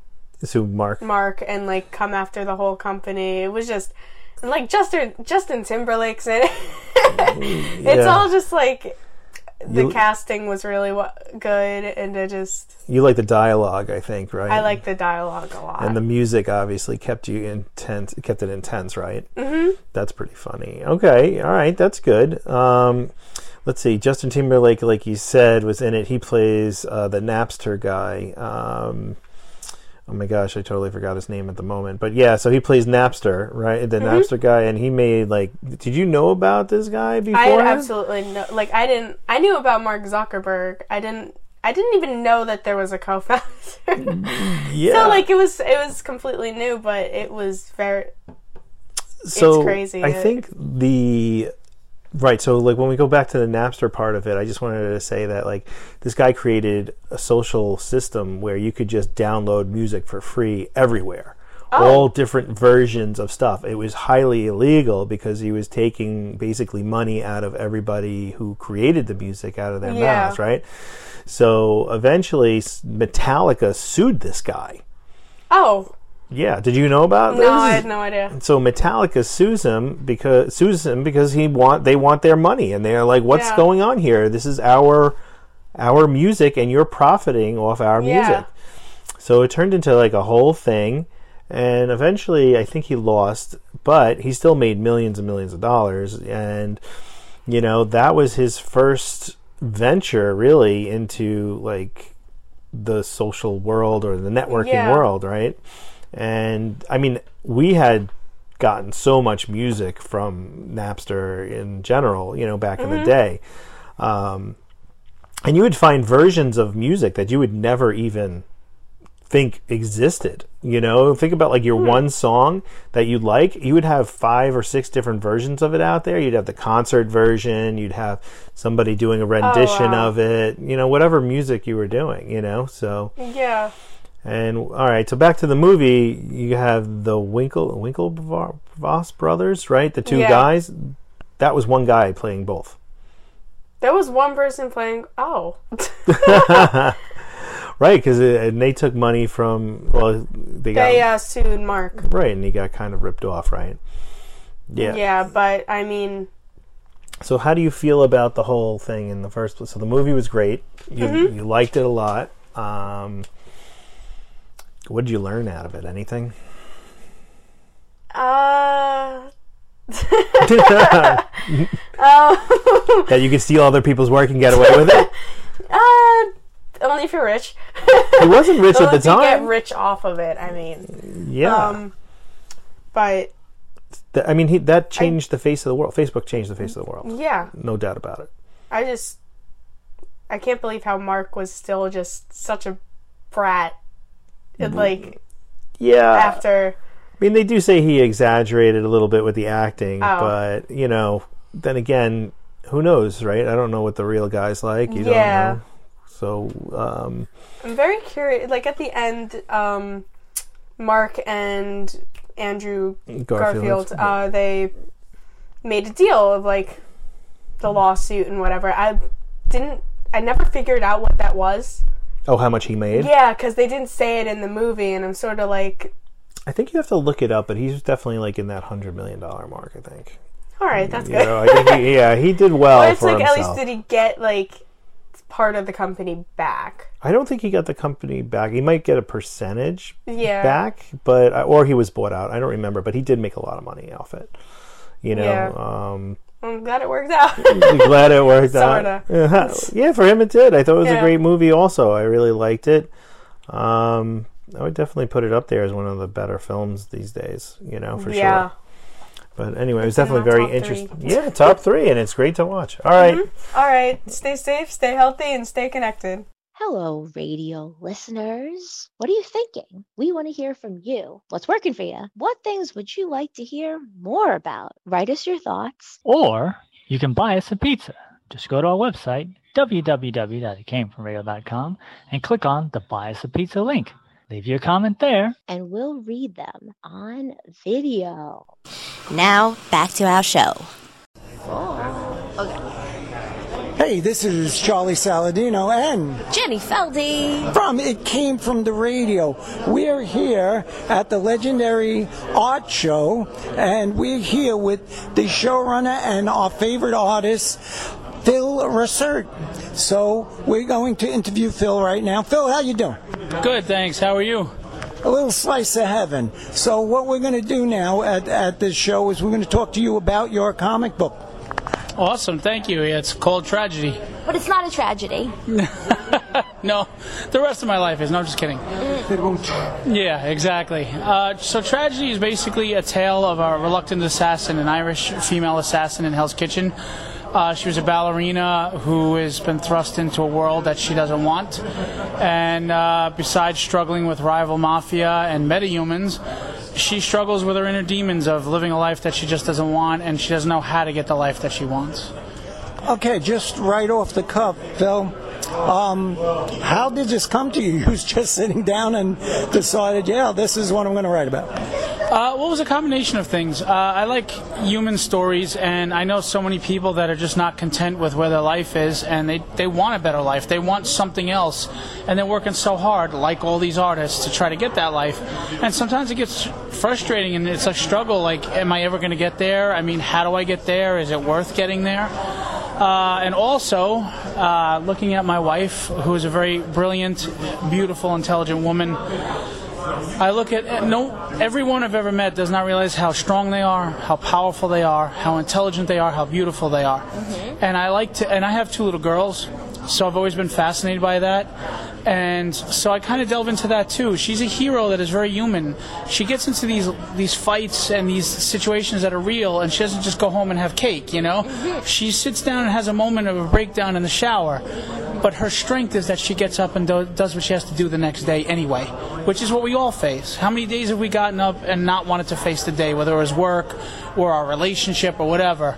Speaker 17: sue Mark.
Speaker 16: Mark and like come after the whole company. It was just like Justin Justin Timberlake's in it. it's
Speaker 17: Yeah.
Speaker 16: all just like the
Speaker 17: You-
Speaker 16: casting was really good and it just
Speaker 17: You like the dialogue, I think, right?
Speaker 16: I like the dialogue a lot.
Speaker 17: And the music obviously kept you intense, kept it intense, right?
Speaker 16: Mhm.
Speaker 17: That's pretty funny. Okay, all right, that's good. Um, let's see, Justin Timberlake, like you said, was in it. He plays uh, the Napster guy. Um, oh my gosh, I totally forgot his name at the moment. But yeah, so he plays Napster, right? The
Speaker 16: Mhm.
Speaker 17: Napster guy, and he made like. Did you know about this guy before?
Speaker 16: I absolutely no like I didn't I knew about Mark Zuckerberg. I didn't I didn't even know that there was a co-founder.
Speaker 17: Yeah.
Speaker 16: So like it was it was completely new, but it was very
Speaker 17: so
Speaker 16: it's crazy.
Speaker 17: I think the right. So like when we go back to the Napster part of it, I just wanted to say that like this guy created a social system where you could just download music for free everywhere.
Speaker 16: Oh.
Speaker 17: All different versions of stuff. It was highly illegal because he was taking basically money out of everybody who created the music out of their
Speaker 16: Yeah.
Speaker 17: mouths, right? So eventually, Metallica sued this guy.
Speaker 16: Oh
Speaker 17: Yeah, did you know about this? no?
Speaker 16: I had no idea.
Speaker 17: So Metallica sues him because sues him because he want they want their money and they're like, what's
Speaker 16: Yeah.
Speaker 17: going on here? This is our our music and you're profiting off our
Speaker 16: Yeah.
Speaker 17: music. So it turned into like a whole thing, and eventually I think he lost, but he still made millions and millions of dollars, and you know that was his first venture really into like the social world or the networking
Speaker 16: Yeah.
Speaker 17: world, right? And I mean, we had gotten so much music from Napster in general, you know, back in the
Speaker 16: Mhm.
Speaker 17: day. Um, and you would find versions of music that you would never even think existed. You know, think about like your one song that you'd like. You would have five or six different versions of it out there. You'd have the concert version. You'd have somebody doing a rendition
Speaker 16: wow.
Speaker 17: of it. You know, whatever music you were doing. You know, so
Speaker 16: Yeah.
Speaker 17: And all right, so back to the movie. You have the Winkle Winklevoss brothers, right? The two
Speaker 16: Yeah.
Speaker 17: guys. That was one guy playing both.
Speaker 16: There was one person playing oh.
Speaker 17: right, because and they took money from well, they got
Speaker 16: they uh, sued Mark.
Speaker 17: right, and he got kind of ripped off, right? Yeah.
Speaker 16: Yeah, but I mean
Speaker 17: So, how do you feel about the whole thing in the first place? So, the movie was great. You
Speaker 16: Mhm.
Speaker 17: you liked it a lot. Um, what did you learn out of it? Anything?
Speaker 16: uh um,
Speaker 17: that you could steal other people's work and get away with it?
Speaker 16: uh, only if you're rich.
Speaker 17: He wasn't rich at the
Speaker 16: if you
Speaker 17: time.
Speaker 16: get rich off of it. I mean,
Speaker 17: Yeah.
Speaker 16: Um, but
Speaker 17: Th- I mean, he, that changed the face of the world. Facebook changed the face of the world.
Speaker 16: yeah,
Speaker 17: No doubt about it.
Speaker 16: I just I can't believe how Mark was still just such a brat. And like
Speaker 17: Yeah.
Speaker 16: after
Speaker 17: I mean, they do say he exaggerated a little bit with the acting,
Speaker 16: Oh.
Speaker 17: but you know, then again, who knows, right? I don't know what the real guy's like. You
Speaker 16: Yeah.
Speaker 17: don't know. So, um,
Speaker 16: I'm very curious. Like at the end, um, Mark and Andrew
Speaker 17: Garfield,
Speaker 16: Garfield, uh, they made a deal of like the lawsuit and whatever. I didn't. I never figured out what that was.
Speaker 17: Oh, how much he made?
Speaker 16: Yeah, because they didn't say it in the movie, and I'm sort of like,
Speaker 17: I think you have to look it up, but he's definitely like in that hundred million dollar mark. I think.
Speaker 16: all right, that's
Speaker 17: You
Speaker 16: good.
Speaker 17: know, I think he, yeah, he did well
Speaker 16: Or it's
Speaker 17: for
Speaker 16: like at
Speaker 17: himself.
Speaker 16: least did he get like part of the company back?
Speaker 17: I don't think he got the company back. He might get a percentage
Speaker 16: Yeah.
Speaker 17: back, but or he was bought out. I don't remember, but he did make a lot of money off it. You know,
Speaker 16: Yeah.
Speaker 17: um,
Speaker 16: I'm glad it worked out.
Speaker 17: Glad it worked out. Yeah, yeah, for him it did. I thought it was a great movie. Also, I really liked it. Um, I would definitely put it up there as one of the better films these days. You know, for
Speaker 16: Yeah.
Speaker 17: sure. But anyway, it was definitely very interesting. Yeah, top three, and it's great to watch. All right.
Speaker 16: Mhm. All right. Stay safe, stay healthy, and stay connected.
Speaker 2: Hello, radio listeners. What are you thinking? We want to hear from you. What's working for you? What things would you like to hear more about? Write us your thoughts.
Speaker 1: Or you can buy us a pizza. Just go to our website, www.itcamefromradio.com, and click on the Buy Us a Pizza link. Leave your comment there.
Speaker 18: And we'll read them on video.
Speaker 12: Now, back to our show.
Speaker 18: Oh, okay.
Speaker 19: Hey, this is Charlie Saladino and
Speaker 12: Jenny Feldy
Speaker 19: from It Came From the Radio. We're here at the legendary art show, and we're here with the showrunner and our favorite artist, Phil Research. So we're going to interview Phil right now. Phil, how you doing?
Speaker 20: Good, thanks. How are you?
Speaker 19: A little slice of heaven. So what we're going to do now at, at this show is we're going to talk to you about your comic book.
Speaker 20: Awesome, thank you. It's called Tragedy.
Speaker 12: But it's not a tragedy.
Speaker 20: no, the rest of my life is. No, I'm just kidding. Yeah, exactly. Uh, so, Tragedy is basically a tale of a reluctant assassin, an Irish female assassin in Hell's Kitchen. Uh, she was a ballerina who has been thrust into a world that she doesn't want. And uh, besides struggling with rival mafia and metahumans, she struggles with her inner demons of living a life that she just doesn't want, and she doesn't know how to get the life that she wants.
Speaker 19: Okay, just right off the cuff, Phil. Um, how did this come to you? You just sitting down and decided, yeah, this is what I'm going to write about.
Speaker 20: Uh, well, it was a combination of things. Uh, I like human stories, and I know so many people that are just not content with where their life is, and they, they want a better life. They want something else, and they're working so hard, like all these artists, to try to get that life. And sometimes it gets frustrating, and it's a struggle. Like, am I ever going to get there? I mean, how do I get there? Is it worth getting there? Uh, and also, uh, looking at my wife, who is a very brilliant, beautiful, intelligent woman, I look at no everyone I've ever met does not realize how strong they are, how powerful they are, how intelligent they are, how beautiful they are. Mm-hmm. And I like to and I have two little girls, so I've always been fascinated by that. And so I kind of delve into that too. She's a hero that is very human. She gets into these these fights and these situations that are real, and she doesn't just go home and have cake. You know, mm-hmm. she sits down and has a moment of a breakdown in the shower. But her strength is that she gets up and do, does what she has to do the next day anyway, which is what we all face. How many days have we gotten up and not wanted to face the day, whether it was work or our relationship or whatever?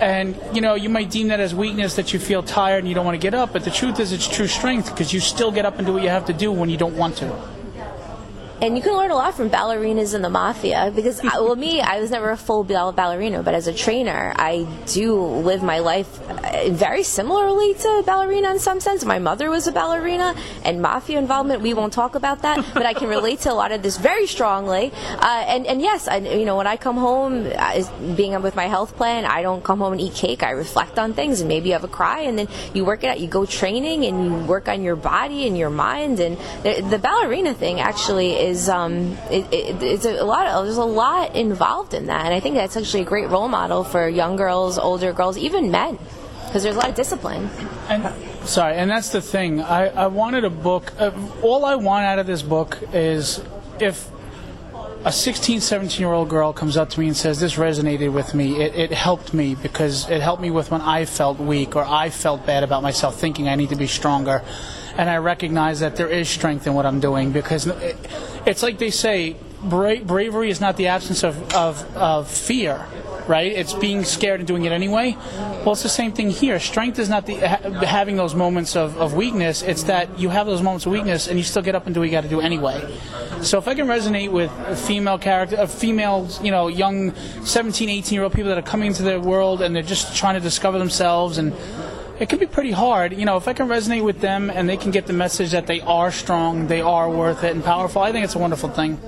Speaker 20: And you know, you might deem that as weakness that you feel tired and you don't want to get up, but the truth is it's true strength because you still get up and do what you have to do when you don't want to
Speaker 18: and you can learn a lot from ballerinas in the mafia because well me i was never a full ballerina but as a trainer i do live my life uh, very similarly to a ballerina in some sense. My mother was a ballerina and mafia involvement we won't talk about that but i can relate to a lot of this very strongly. Uh, and, and yes I, you know when i come home uh, being with my health plan i don't come home and eat cake. I reflect on things and maybe you have a cry and then you work it out. You go training and you work on your body and your mind. And the, the ballerina thing actually is is um, it, it, it's a lot. Of, there's a lot involved in that, and I think that's actually a great role model for young girls, older girls, even men, because there's a lot of discipline.
Speaker 20: And sorry, and that's the thing. I, I wanted a book. Uh, all I want out of this book is if a 16, 17 year old girl comes up to me and says, This resonated with me. It, it, helped me because it helped me with when I felt weak or I felt bad about myself, thinking I need to be stronger and I recognize that there is strength in what I'm doing because it, it's like they say, bra- bravery is not the absence of, of, of fear right? It's being scared and doing it anyway. Well, it's the same thing here. Strength is not the ha- having those moments of, of weakness. It's that you have those moments of weakness and you still get up and do what you got to do anyway. So if I can resonate with a female character, a female, you know, young 17, 18 year old people that are coming into the world and they're just trying to discover themselves and it can be pretty hard. You know, if I can resonate with them and they can get the message that they are strong, they are worth it and powerful, I think it's a wonderful thing.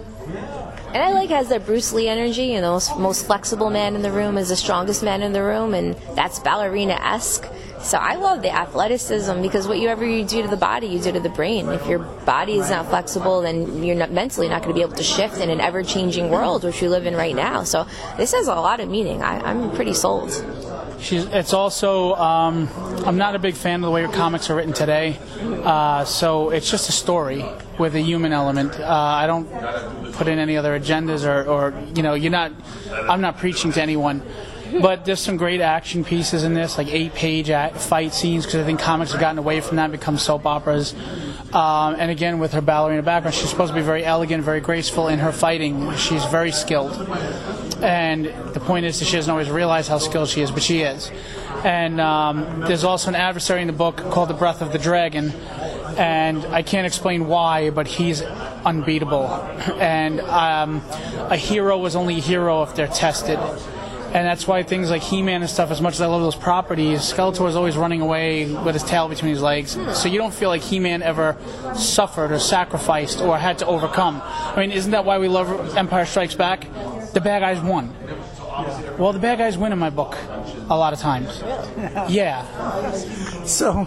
Speaker 18: And I like has that Bruce Lee energy. You know, most, flexible man in the room is the strongest man in the room, and that's ballerina esque. So I love the athleticism because whatever you do to the body, you do to the brain. If your body is not flexible, then you're not, mentally not going to be able to shift in an ever changing world, which we live in right now. So this has a lot of meaning. I, I'm pretty sold.
Speaker 20: She's, it's also, um, I'm not a big fan of the way her comics are written today. Uh, so it's just a story with a human element. Uh, I don't put in any other agendas or, or, you know, you're not, I'm not preaching to anyone. But there's some great action pieces in this, like eight page fight scenes, because I think comics have gotten away from that and become soap operas. Um, and again, with her ballerina background, she's supposed to be very elegant, very graceful in her fighting. She's very skilled. And the point is that she doesn't always realize how skilled she is, but she is. And um, there's also an adversary in the book called the Breath of the Dragon. And I can't explain why, but he's unbeatable, and um, a hero is only a hero if they're tested. And that's why things like He-Man and stuff, as much as I love those properties, Skeletor is always running away with his tail between his legs. So you don't feel like He-Man ever suffered or sacrificed or had to overcome. I mean, isn't that why we love Empire Strikes Back? The bad guys won. Well, the bad guys win in my book a lot of times. Yeah.
Speaker 19: So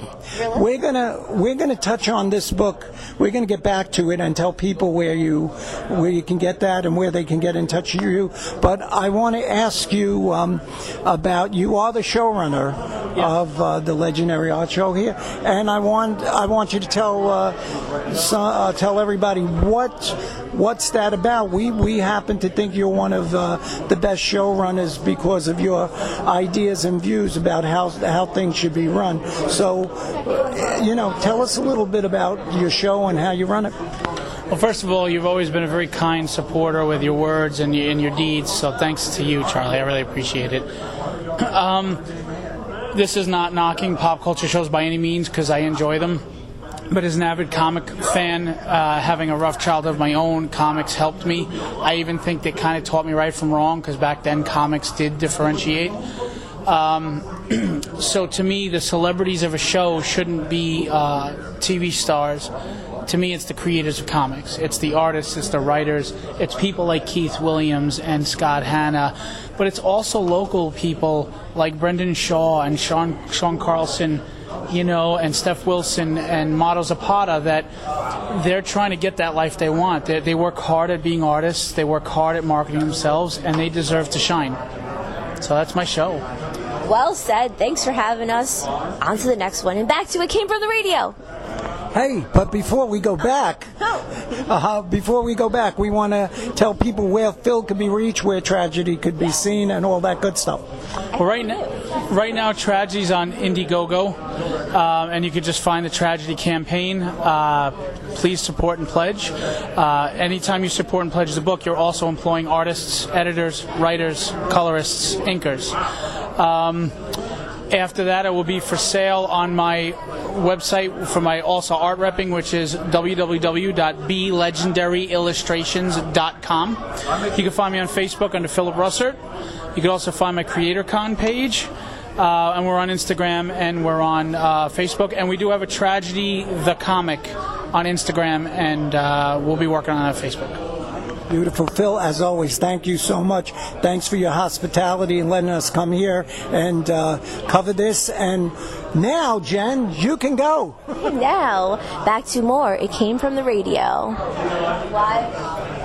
Speaker 19: we're gonna we're gonna touch on this book. We're gonna get back to it and tell people where you where you can get that and where they can get in touch with you. But I want to ask you um, about you are the showrunner of uh, the legendary art show here, and I want I want you to tell uh, so, uh, tell everybody what what's that about. We we happen to think you're one of uh, the best showrunners because of your ideas and views about how how things should be run. So, you know, tell us a little bit about your show and how you run it.
Speaker 20: Well, first of all, you've always been a very kind supporter with your words and your, and your deeds, so thanks to you, Charlie. I really appreciate it. Um, this is not knocking pop culture shows by any means because I enjoy them. But as an avid comic fan, uh, having a rough childhood of my own, comics helped me. I even think they kind of taught me right from wrong because back then comics did differentiate. Um, so to me, the celebrities of a show shouldn't be uh, TV stars. To me, it's the creators of comics. It's the artists, it's the writers, it's people like Keith Williams and Scott Hanna, but it's also local people like Brendan Shaw and Sean Sean Carlson, you know, and Steph Wilson and Mauro Zapata that they're trying to get that life they want. They, they work hard at being artists, they work hard at marketing themselves, and they deserve to shine. So that's my show.
Speaker 2: Well said. Thanks for having us. On to the next one and back to It Came From the Radio.
Speaker 19: Hey, but before we go back, uh, before we go back, we want to tell people where Phil could be reached, where Tragedy could be seen, and all that good stuff.
Speaker 20: Well, right now, right now, Tragedy's on Indiegogo, uh, and you can just find the Tragedy campaign. Uh, please support and pledge. Uh, anytime you support and pledge the book, you're also employing artists, editors, writers, colorists, inkers. Um, after that, it will be for sale on my website for my also art repping, which is www.blegendaryillustrations.com. You can find me on Facebook under Philip Russert. You can also find my CreatorCon page. Uh, and we're on Instagram and we're on uh, Facebook. And we do have a tragedy, the comic, on Instagram, and uh, we'll be working on that Facebook.
Speaker 19: Beautiful. Phil, as always, thank you so much. Thanks for your hospitality and letting us come here and uh, cover this. And now, Jen, you can go.
Speaker 2: now, back to more. It came from the radio.
Speaker 13: The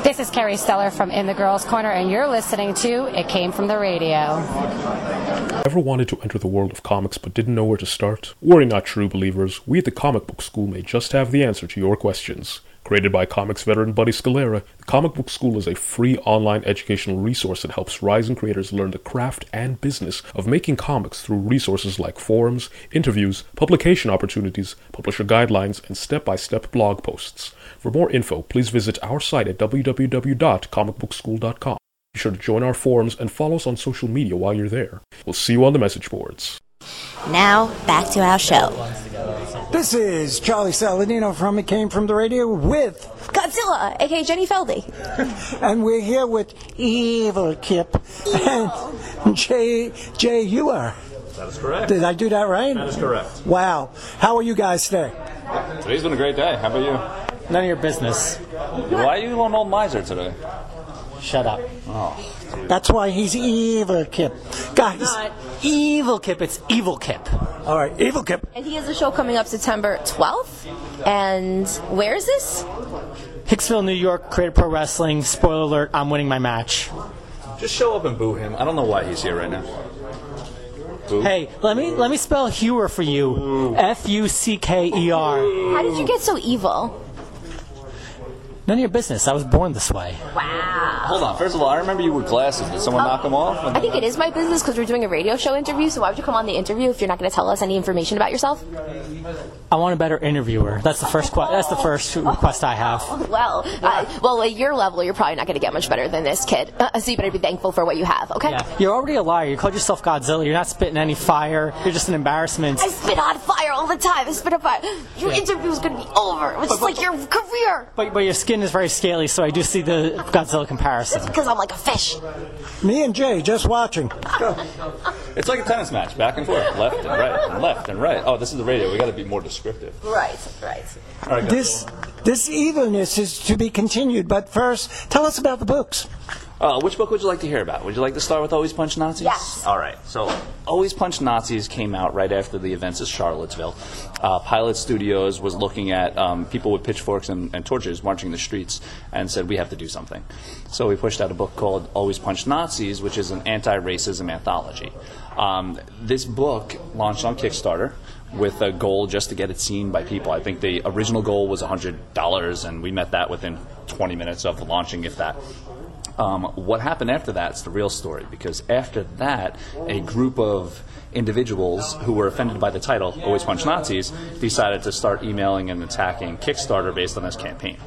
Speaker 21: This is Carrie Steller from In the Girls Corner, and you're listening to It Came From the Radio.
Speaker 22: Ever wanted to enter the world of comics but didn't know where to start? Worry not, true believers. We at the Comic Book School may just have the answer to your questions. Created by comics veteran Buddy Scalera, the Comic Book School is a free online educational resource that helps rising creators learn the craft and business of making comics through resources like forums, interviews, publication opportunities, publisher guidelines, and step by step blog posts. For more info, please visit our site at www.comicbookschool.com. Be sure to join our forums and follow us on social media while you're there. We'll see you on the message boards.
Speaker 12: Now, back to our show.
Speaker 19: This is Charlie Saladino from It Came From the Radio with
Speaker 2: Godzilla, aka Jenny Feldy.
Speaker 19: and we're here with Evil Kip and Jay Jay Hewer.
Speaker 23: That is correct.
Speaker 19: Did I do that right?
Speaker 23: That is correct.
Speaker 19: Wow. How are you guys today?
Speaker 23: Today's been a great day. How about you?
Speaker 24: None of your business.
Speaker 23: Why are you an old miser today?
Speaker 24: Shut up.
Speaker 23: Oh.
Speaker 19: That's why he's Evil Kip. Guys.
Speaker 24: Not evil Kip, it's Evil Kip.
Speaker 19: All right, Evil Kip.
Speaker 2: And he has a show coming up September 12th. And where is this?
Speaker 24: Hicksville, New York, Creative Pro Wrestling. Spoiler alert, I'm winning my match.
Speaker 23: Just show up and boo him. I don't know why he's here right now. Boo.
Speaker 24: Hey, let me let me spell Hewer for you. F U C K E R.
Speaker 2: How did you get so evil?
Speaker 24: None of your business. I was born this way.
Speaker 23: Wow. Hold on. First of all, I remember you with glasses. Did someone um, knock them off?
Speaker 18: I think it is my business because we're doing a radio show interview. So why would you come on the interview if you're not going to tell us any information about yourself?
Speaker 24: I want a better interviewer. That's the first. Que- that's the first request I have.
Speaker 18: Well, uh, well, at your level, you're probably not going to get much better than this kid. Uh, so you better be thankful for what you have. Okay.
Speaker 24: Yeah. You're already a liar. You called yourself Godzilla. You're not spitting any fire. You're just an embarrassment.
Speaker 18: I spit on fire all the time. I spit on fire. Your yeah. interview is going to be over. It's but, like your career.
Speaker 24: But, but your skin is very scaly, so I do see the Godzilla comparison.
Speaker 18: It's because I'm like a fish.
Speaker 19: Me and Jay just watching.
Speaker 23: it's like a tennis match, back and forth, left and right, and left and right. Oh, this is the radio. We got to be more descriptive.
Speaker 18: Right, right.
Speaker 23: All right
Speaker 19: this this evilness is to be continued, but first, tell us about the books.
Speaker 23: Uh, which book would you like to hear about? Would you like to start with Always Punch Nazis?
Speaker 18: Yes.
Speaker 23: All right. So, Always Punch Nazis came out right after the events of Charlottesville. Uh, Pilot Studios was looking at um, people with pitchforks and, and, torches marching the streets and said, we have to do something. So, we pushed out a book called Always Punch Nazis, which is an anti racism anthology. Um, this book launched on Kickstarter with a goal just to get it seen by people. I think the original goal was $100, and we met that within 20 minutes of launching, if that. Um, what happened after that is the real story because after that, a group of individuals who were offended by the title, Always Punch Nazis, decided to start emailing and attacking Kickstarter based on this campaign.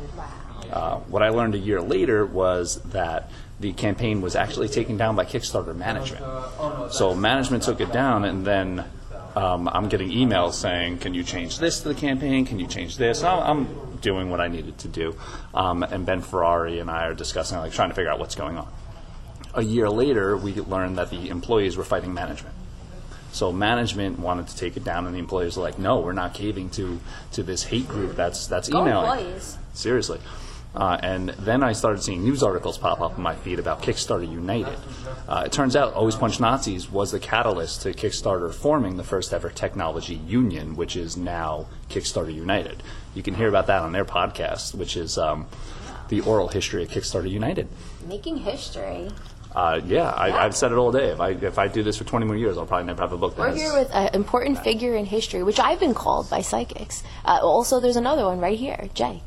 Speaker 23: Uh, what I learned a year later was that the campaign was actually taken down by Kickstarter management. So management took it down, and then um, I'm getting emails saying, "Can you change this to the campaign? Can you change this?" I'm, I'm doing what I needed to do, um, and Ben Ferrari and I are discussing, like, trying to figure out what's going on. A year later, we learned that the employees were fighting management. So management wanted to take it down, and the employees were like, "No, we're not caving to to this hate group that's that's emailing."
Speaker 18: Employees.
Speaker 23: Seriously. Uh, and then I started seeing news articles pop up in my feed about Kickstarter United. Uh, it turns out Always Punch Nazis was the catalyst to Kickstarter forming the first ever technology union, which is now Kickstarter United. You can hear about that on their podcast, which is um, the oral history of Kickstarter United.
Speaker 18: Making history.
Speaker 23: Uh, yeah, I, have said it all day. If I if I do this for 20 more years, I'll probably never have a book.
Speaker 18: We're
Speaker 23: has,
Speaker 18: here with an important figure in history, which I've been called by psychics. Uh, also, there's another one right here, Jay.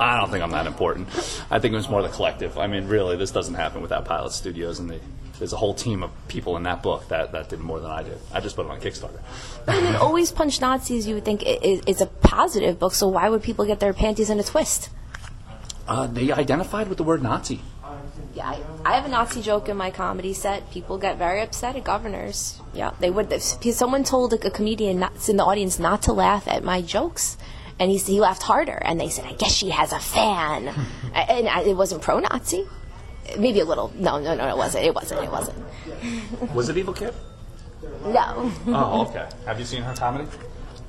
Speaker 23: I don't think I'm that important. I think it was more the collective. I mean, really, this doesn't happen without Pilot Studios, and the, there's a whole team of people in that book that, that did more than I did. I just put it on Kickstarter.
Speaker 18: I mean, Always Punch Nazis, you would think is a positive book, so why would people get their panties in a twist?
Speaker 23: Uh, they identified with the word Nazi.
Speaker 18: Yeah, I, I, have a Nazi joke in my comedy set. People get very upset at governors. Yeah, they would. If someone told a, a comedian not, in the audience not to laugh at my jokes, and he, he laughed harder. And they said, I guess she has a fan. and I, it wasn't pro Nazi. Maybe a little. No, no, no, it wasn't. It wasn't. It wasn't.
Speaker 23: Was it Evil Kip?
Speaker 18: No.
Speaker 23: oh, okay. Have you seen her comedy?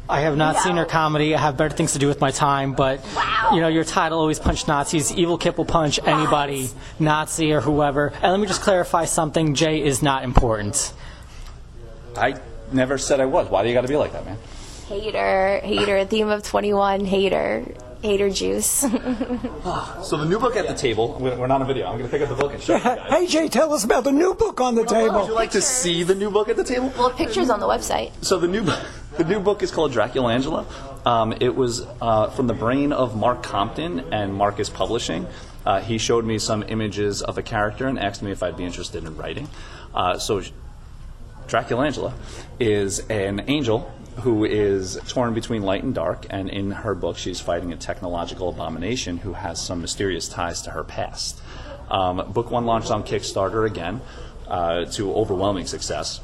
Speaker 24: I have not no. seen her comedy. I have better things to do with my time. But wow. you know, your title always punch Nazis. Evil Kip will punch what? anybody, Nazi or whoever. And let me just clarify something. Jay is not important.
Speaker 23: I never said I was. Why do you got to be like that, man?
Speaker 18: Hater, hater, theme of 21, hater, hater juice. so
Speaker 23: the new book at the table, we're not on video. I'm going to pick up the book and show you guys.
Speaker 19: Hey, Jay, tell us about the new book on the table.
Speaker 23: Would you like to see the new book at the table?
Speaker 18: Well, pictures on the website.
Speaker 23: So the new the new book is called Dracula Angela. Um, it was uh, from the brain of Mark Compton and Marcus Publishing. Uh, he showed me some images of a character and asked me if I'd be interested in writing. Uh, so Dracula Angela is an angel who is torn between light and dark, and in her book, she's fighting a technological abomination who has some mysterious ties to her past. Um, book one launched on Kickstarter again uh, to overwhelming success.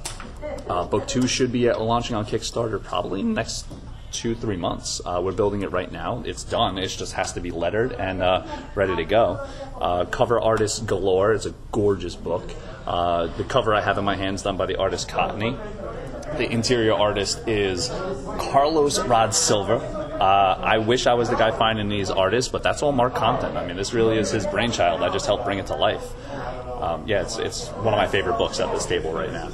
Speaker 23: Uh, book two should be launching on Kickstarter probably next two, three months. Uh, we're building it right now. It's done. It just has to be lettered and uh, ready to go. Uh, cover artist galore. It's a gorgeous book. Uh, the cover I have in my hands done by the artist Cottony. The interior artist is Carlos Rod Silver. Uh, I wish I was the guy finding these artists, but that's all Mark Compton. I mean, this really is his brainchild. I just helped bring it to life. Um, yeah, it's, it's one of my favorite books at this table right now.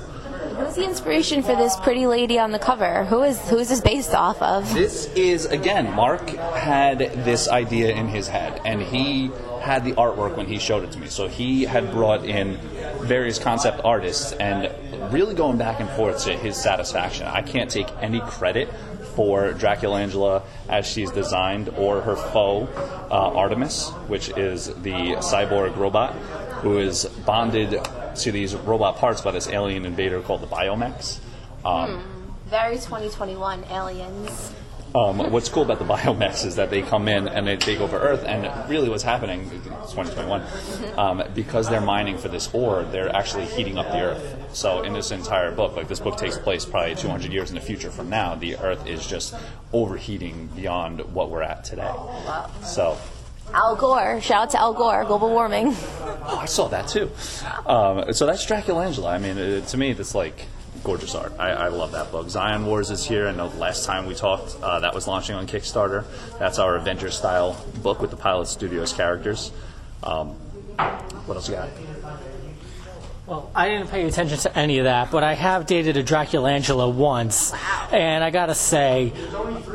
Speaker 18: Who's the inspiration for this pretty lady on the cover? Who is who is this based off of?
Speaker 23: This is again, Mark had this idea in his head, and he had the artwork when he showed it to me. So he had brought in various concept artists and really going back and forth to his satisfaction. I can't take any credit for Draculangela as she's designed, or her foe, uh, Artemis, which is the cyborg robot who is bonded to these robot parts by this alien invader called the Biomechs. Um,
Speaker 18: hmm. Very 2021 aliens.
Speaker 23: Um, what's cool about the biomechs is that they come in and they take over Earth, and really what's happening, 2021, um, because they're mining for this ore, they're actually heating up the Earth. So in this entire book, like this book takes place probably 200 years in the future from now, the Earth is just overheating beyond what we're at today. So
Speaker 18: Al Gore. Shout out to Al Gore. Global warming.
Speaker 23: Oh, I saw that too. Um, so that's Dracula Angela. I mean, it, to me, that's like gorgeous art. I, I, love that book. Zion Wars is here. I know the last time we talked, uh, that was launching on Kickstarter. That's our Avenger style book with the Pilot Studios characters. Um, what else you got?
Speaker 24: Well, I didn't pay attention to any of that, but I have dated a Draculangela once, and I gotta say,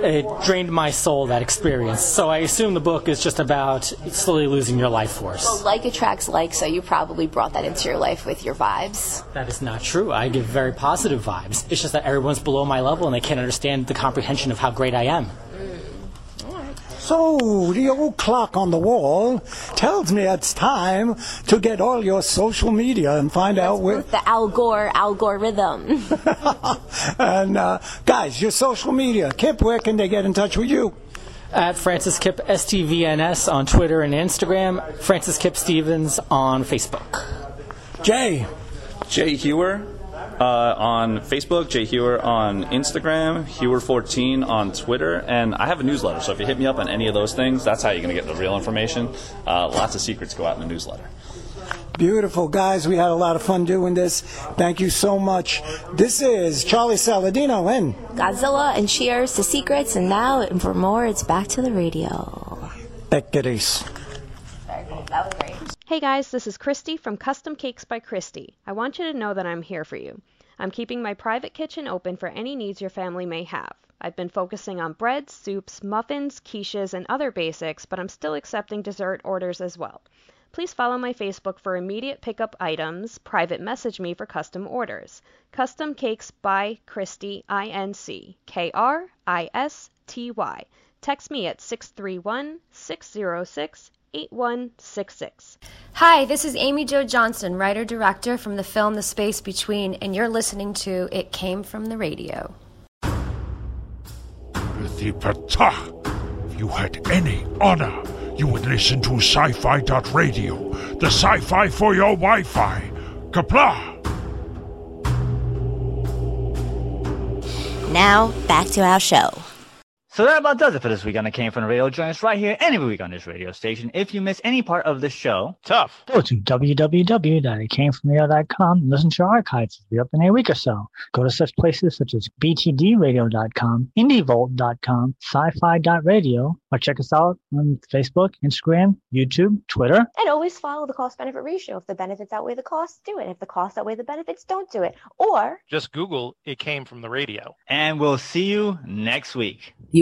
Speaker 24: it drained my soul that experience. So I assume the book is just about slowly losing your life force.
Speaker 18: Well, like attracts like, so you probably brought that into your life with your vibes.
Speaker 24: That is not true. I give very positive vibes. It's just that everyone's below my level and they can't understand the comprehension of how great I am.
Speaker 19: So, the old clock on the wall tells me it's time to get all your social media and find
Speaker 18: That's
Speaker 19: out where.
Speaker 18: The Al Gore algorithm.
Speaker 19: and, uh, guys, your social media. Kip, where can they get in touch with you?
Speaker 24: At Francis Kip STVNS on Twitter and Instagram, Francis Kip Stevens on Facebook.
Speaker 19: Jay.
Speaker 23: Jay Hewer uh, on Facebook, Jay Hewer on Instagram, Hewer14 on Twitter, and I have a newsletter. So if you hit me up on any of those things, that's how you're going to get the real information. Uh, lots of secrets go out in the newsletter.
Speaker 19: Beautiful, guys. We had a lot of fun doing this. Thank you so much. This is Charlie Saladino and
Speaker 18: Godzilla, and cheers to secrets. And now, and for more, it's back to the radio.
Speaker 19: Beckeris.
Speaker 18: Very cool. That was great.
Speaker 25: Hey guys, this is Christy from Custom Cakes by Christy. I want you to know that I'm here for you. I'm keeping my private kitchen open for any needs your family may have. I've been focusing on breads, soups, muffins, quiches, and other basics, but I'm still accepting dessert orders as well. Please follow my Facebook for immediate pickup items, private message me for custom orders. Custom Cakes by Christy, I N C K R I S T Y. Text me at 631 606 8166.
Speaker 26: Hi, this is Amy Jo Johnson, writer director from the film The Space Between, and you're listening to It Came from the Radio.
Speaker 27: If you had any honor, you would listen to sci fi radio, the sci fi for your Wi Fi. Kapla!
Speaker 12: Now, back to our show.
Speaker 1: So that about does it for this week on the Came From the Radio. Join us right here every week on this radio station. If you miss any part of the show,
Speaker 4: tough.
Speaker 1: Go to www.itcamefromradio.com and listen to our archives. It'll be up in a week or so. Go to such places such as btdradio.com, indievolt.com, sci-fi.radio, or check us out on Facebook, Instagram, YouTube, Twitter.
Speaker 2: And always follow the cost benefit ratio. If the benefits outweigh the costs, do it. If the costs outweigh the benefits, don't do it. Or
Speaker 4: just Google It Came From the Radio.
Speaker 1: And we'll see you next week.
Speaker 28: You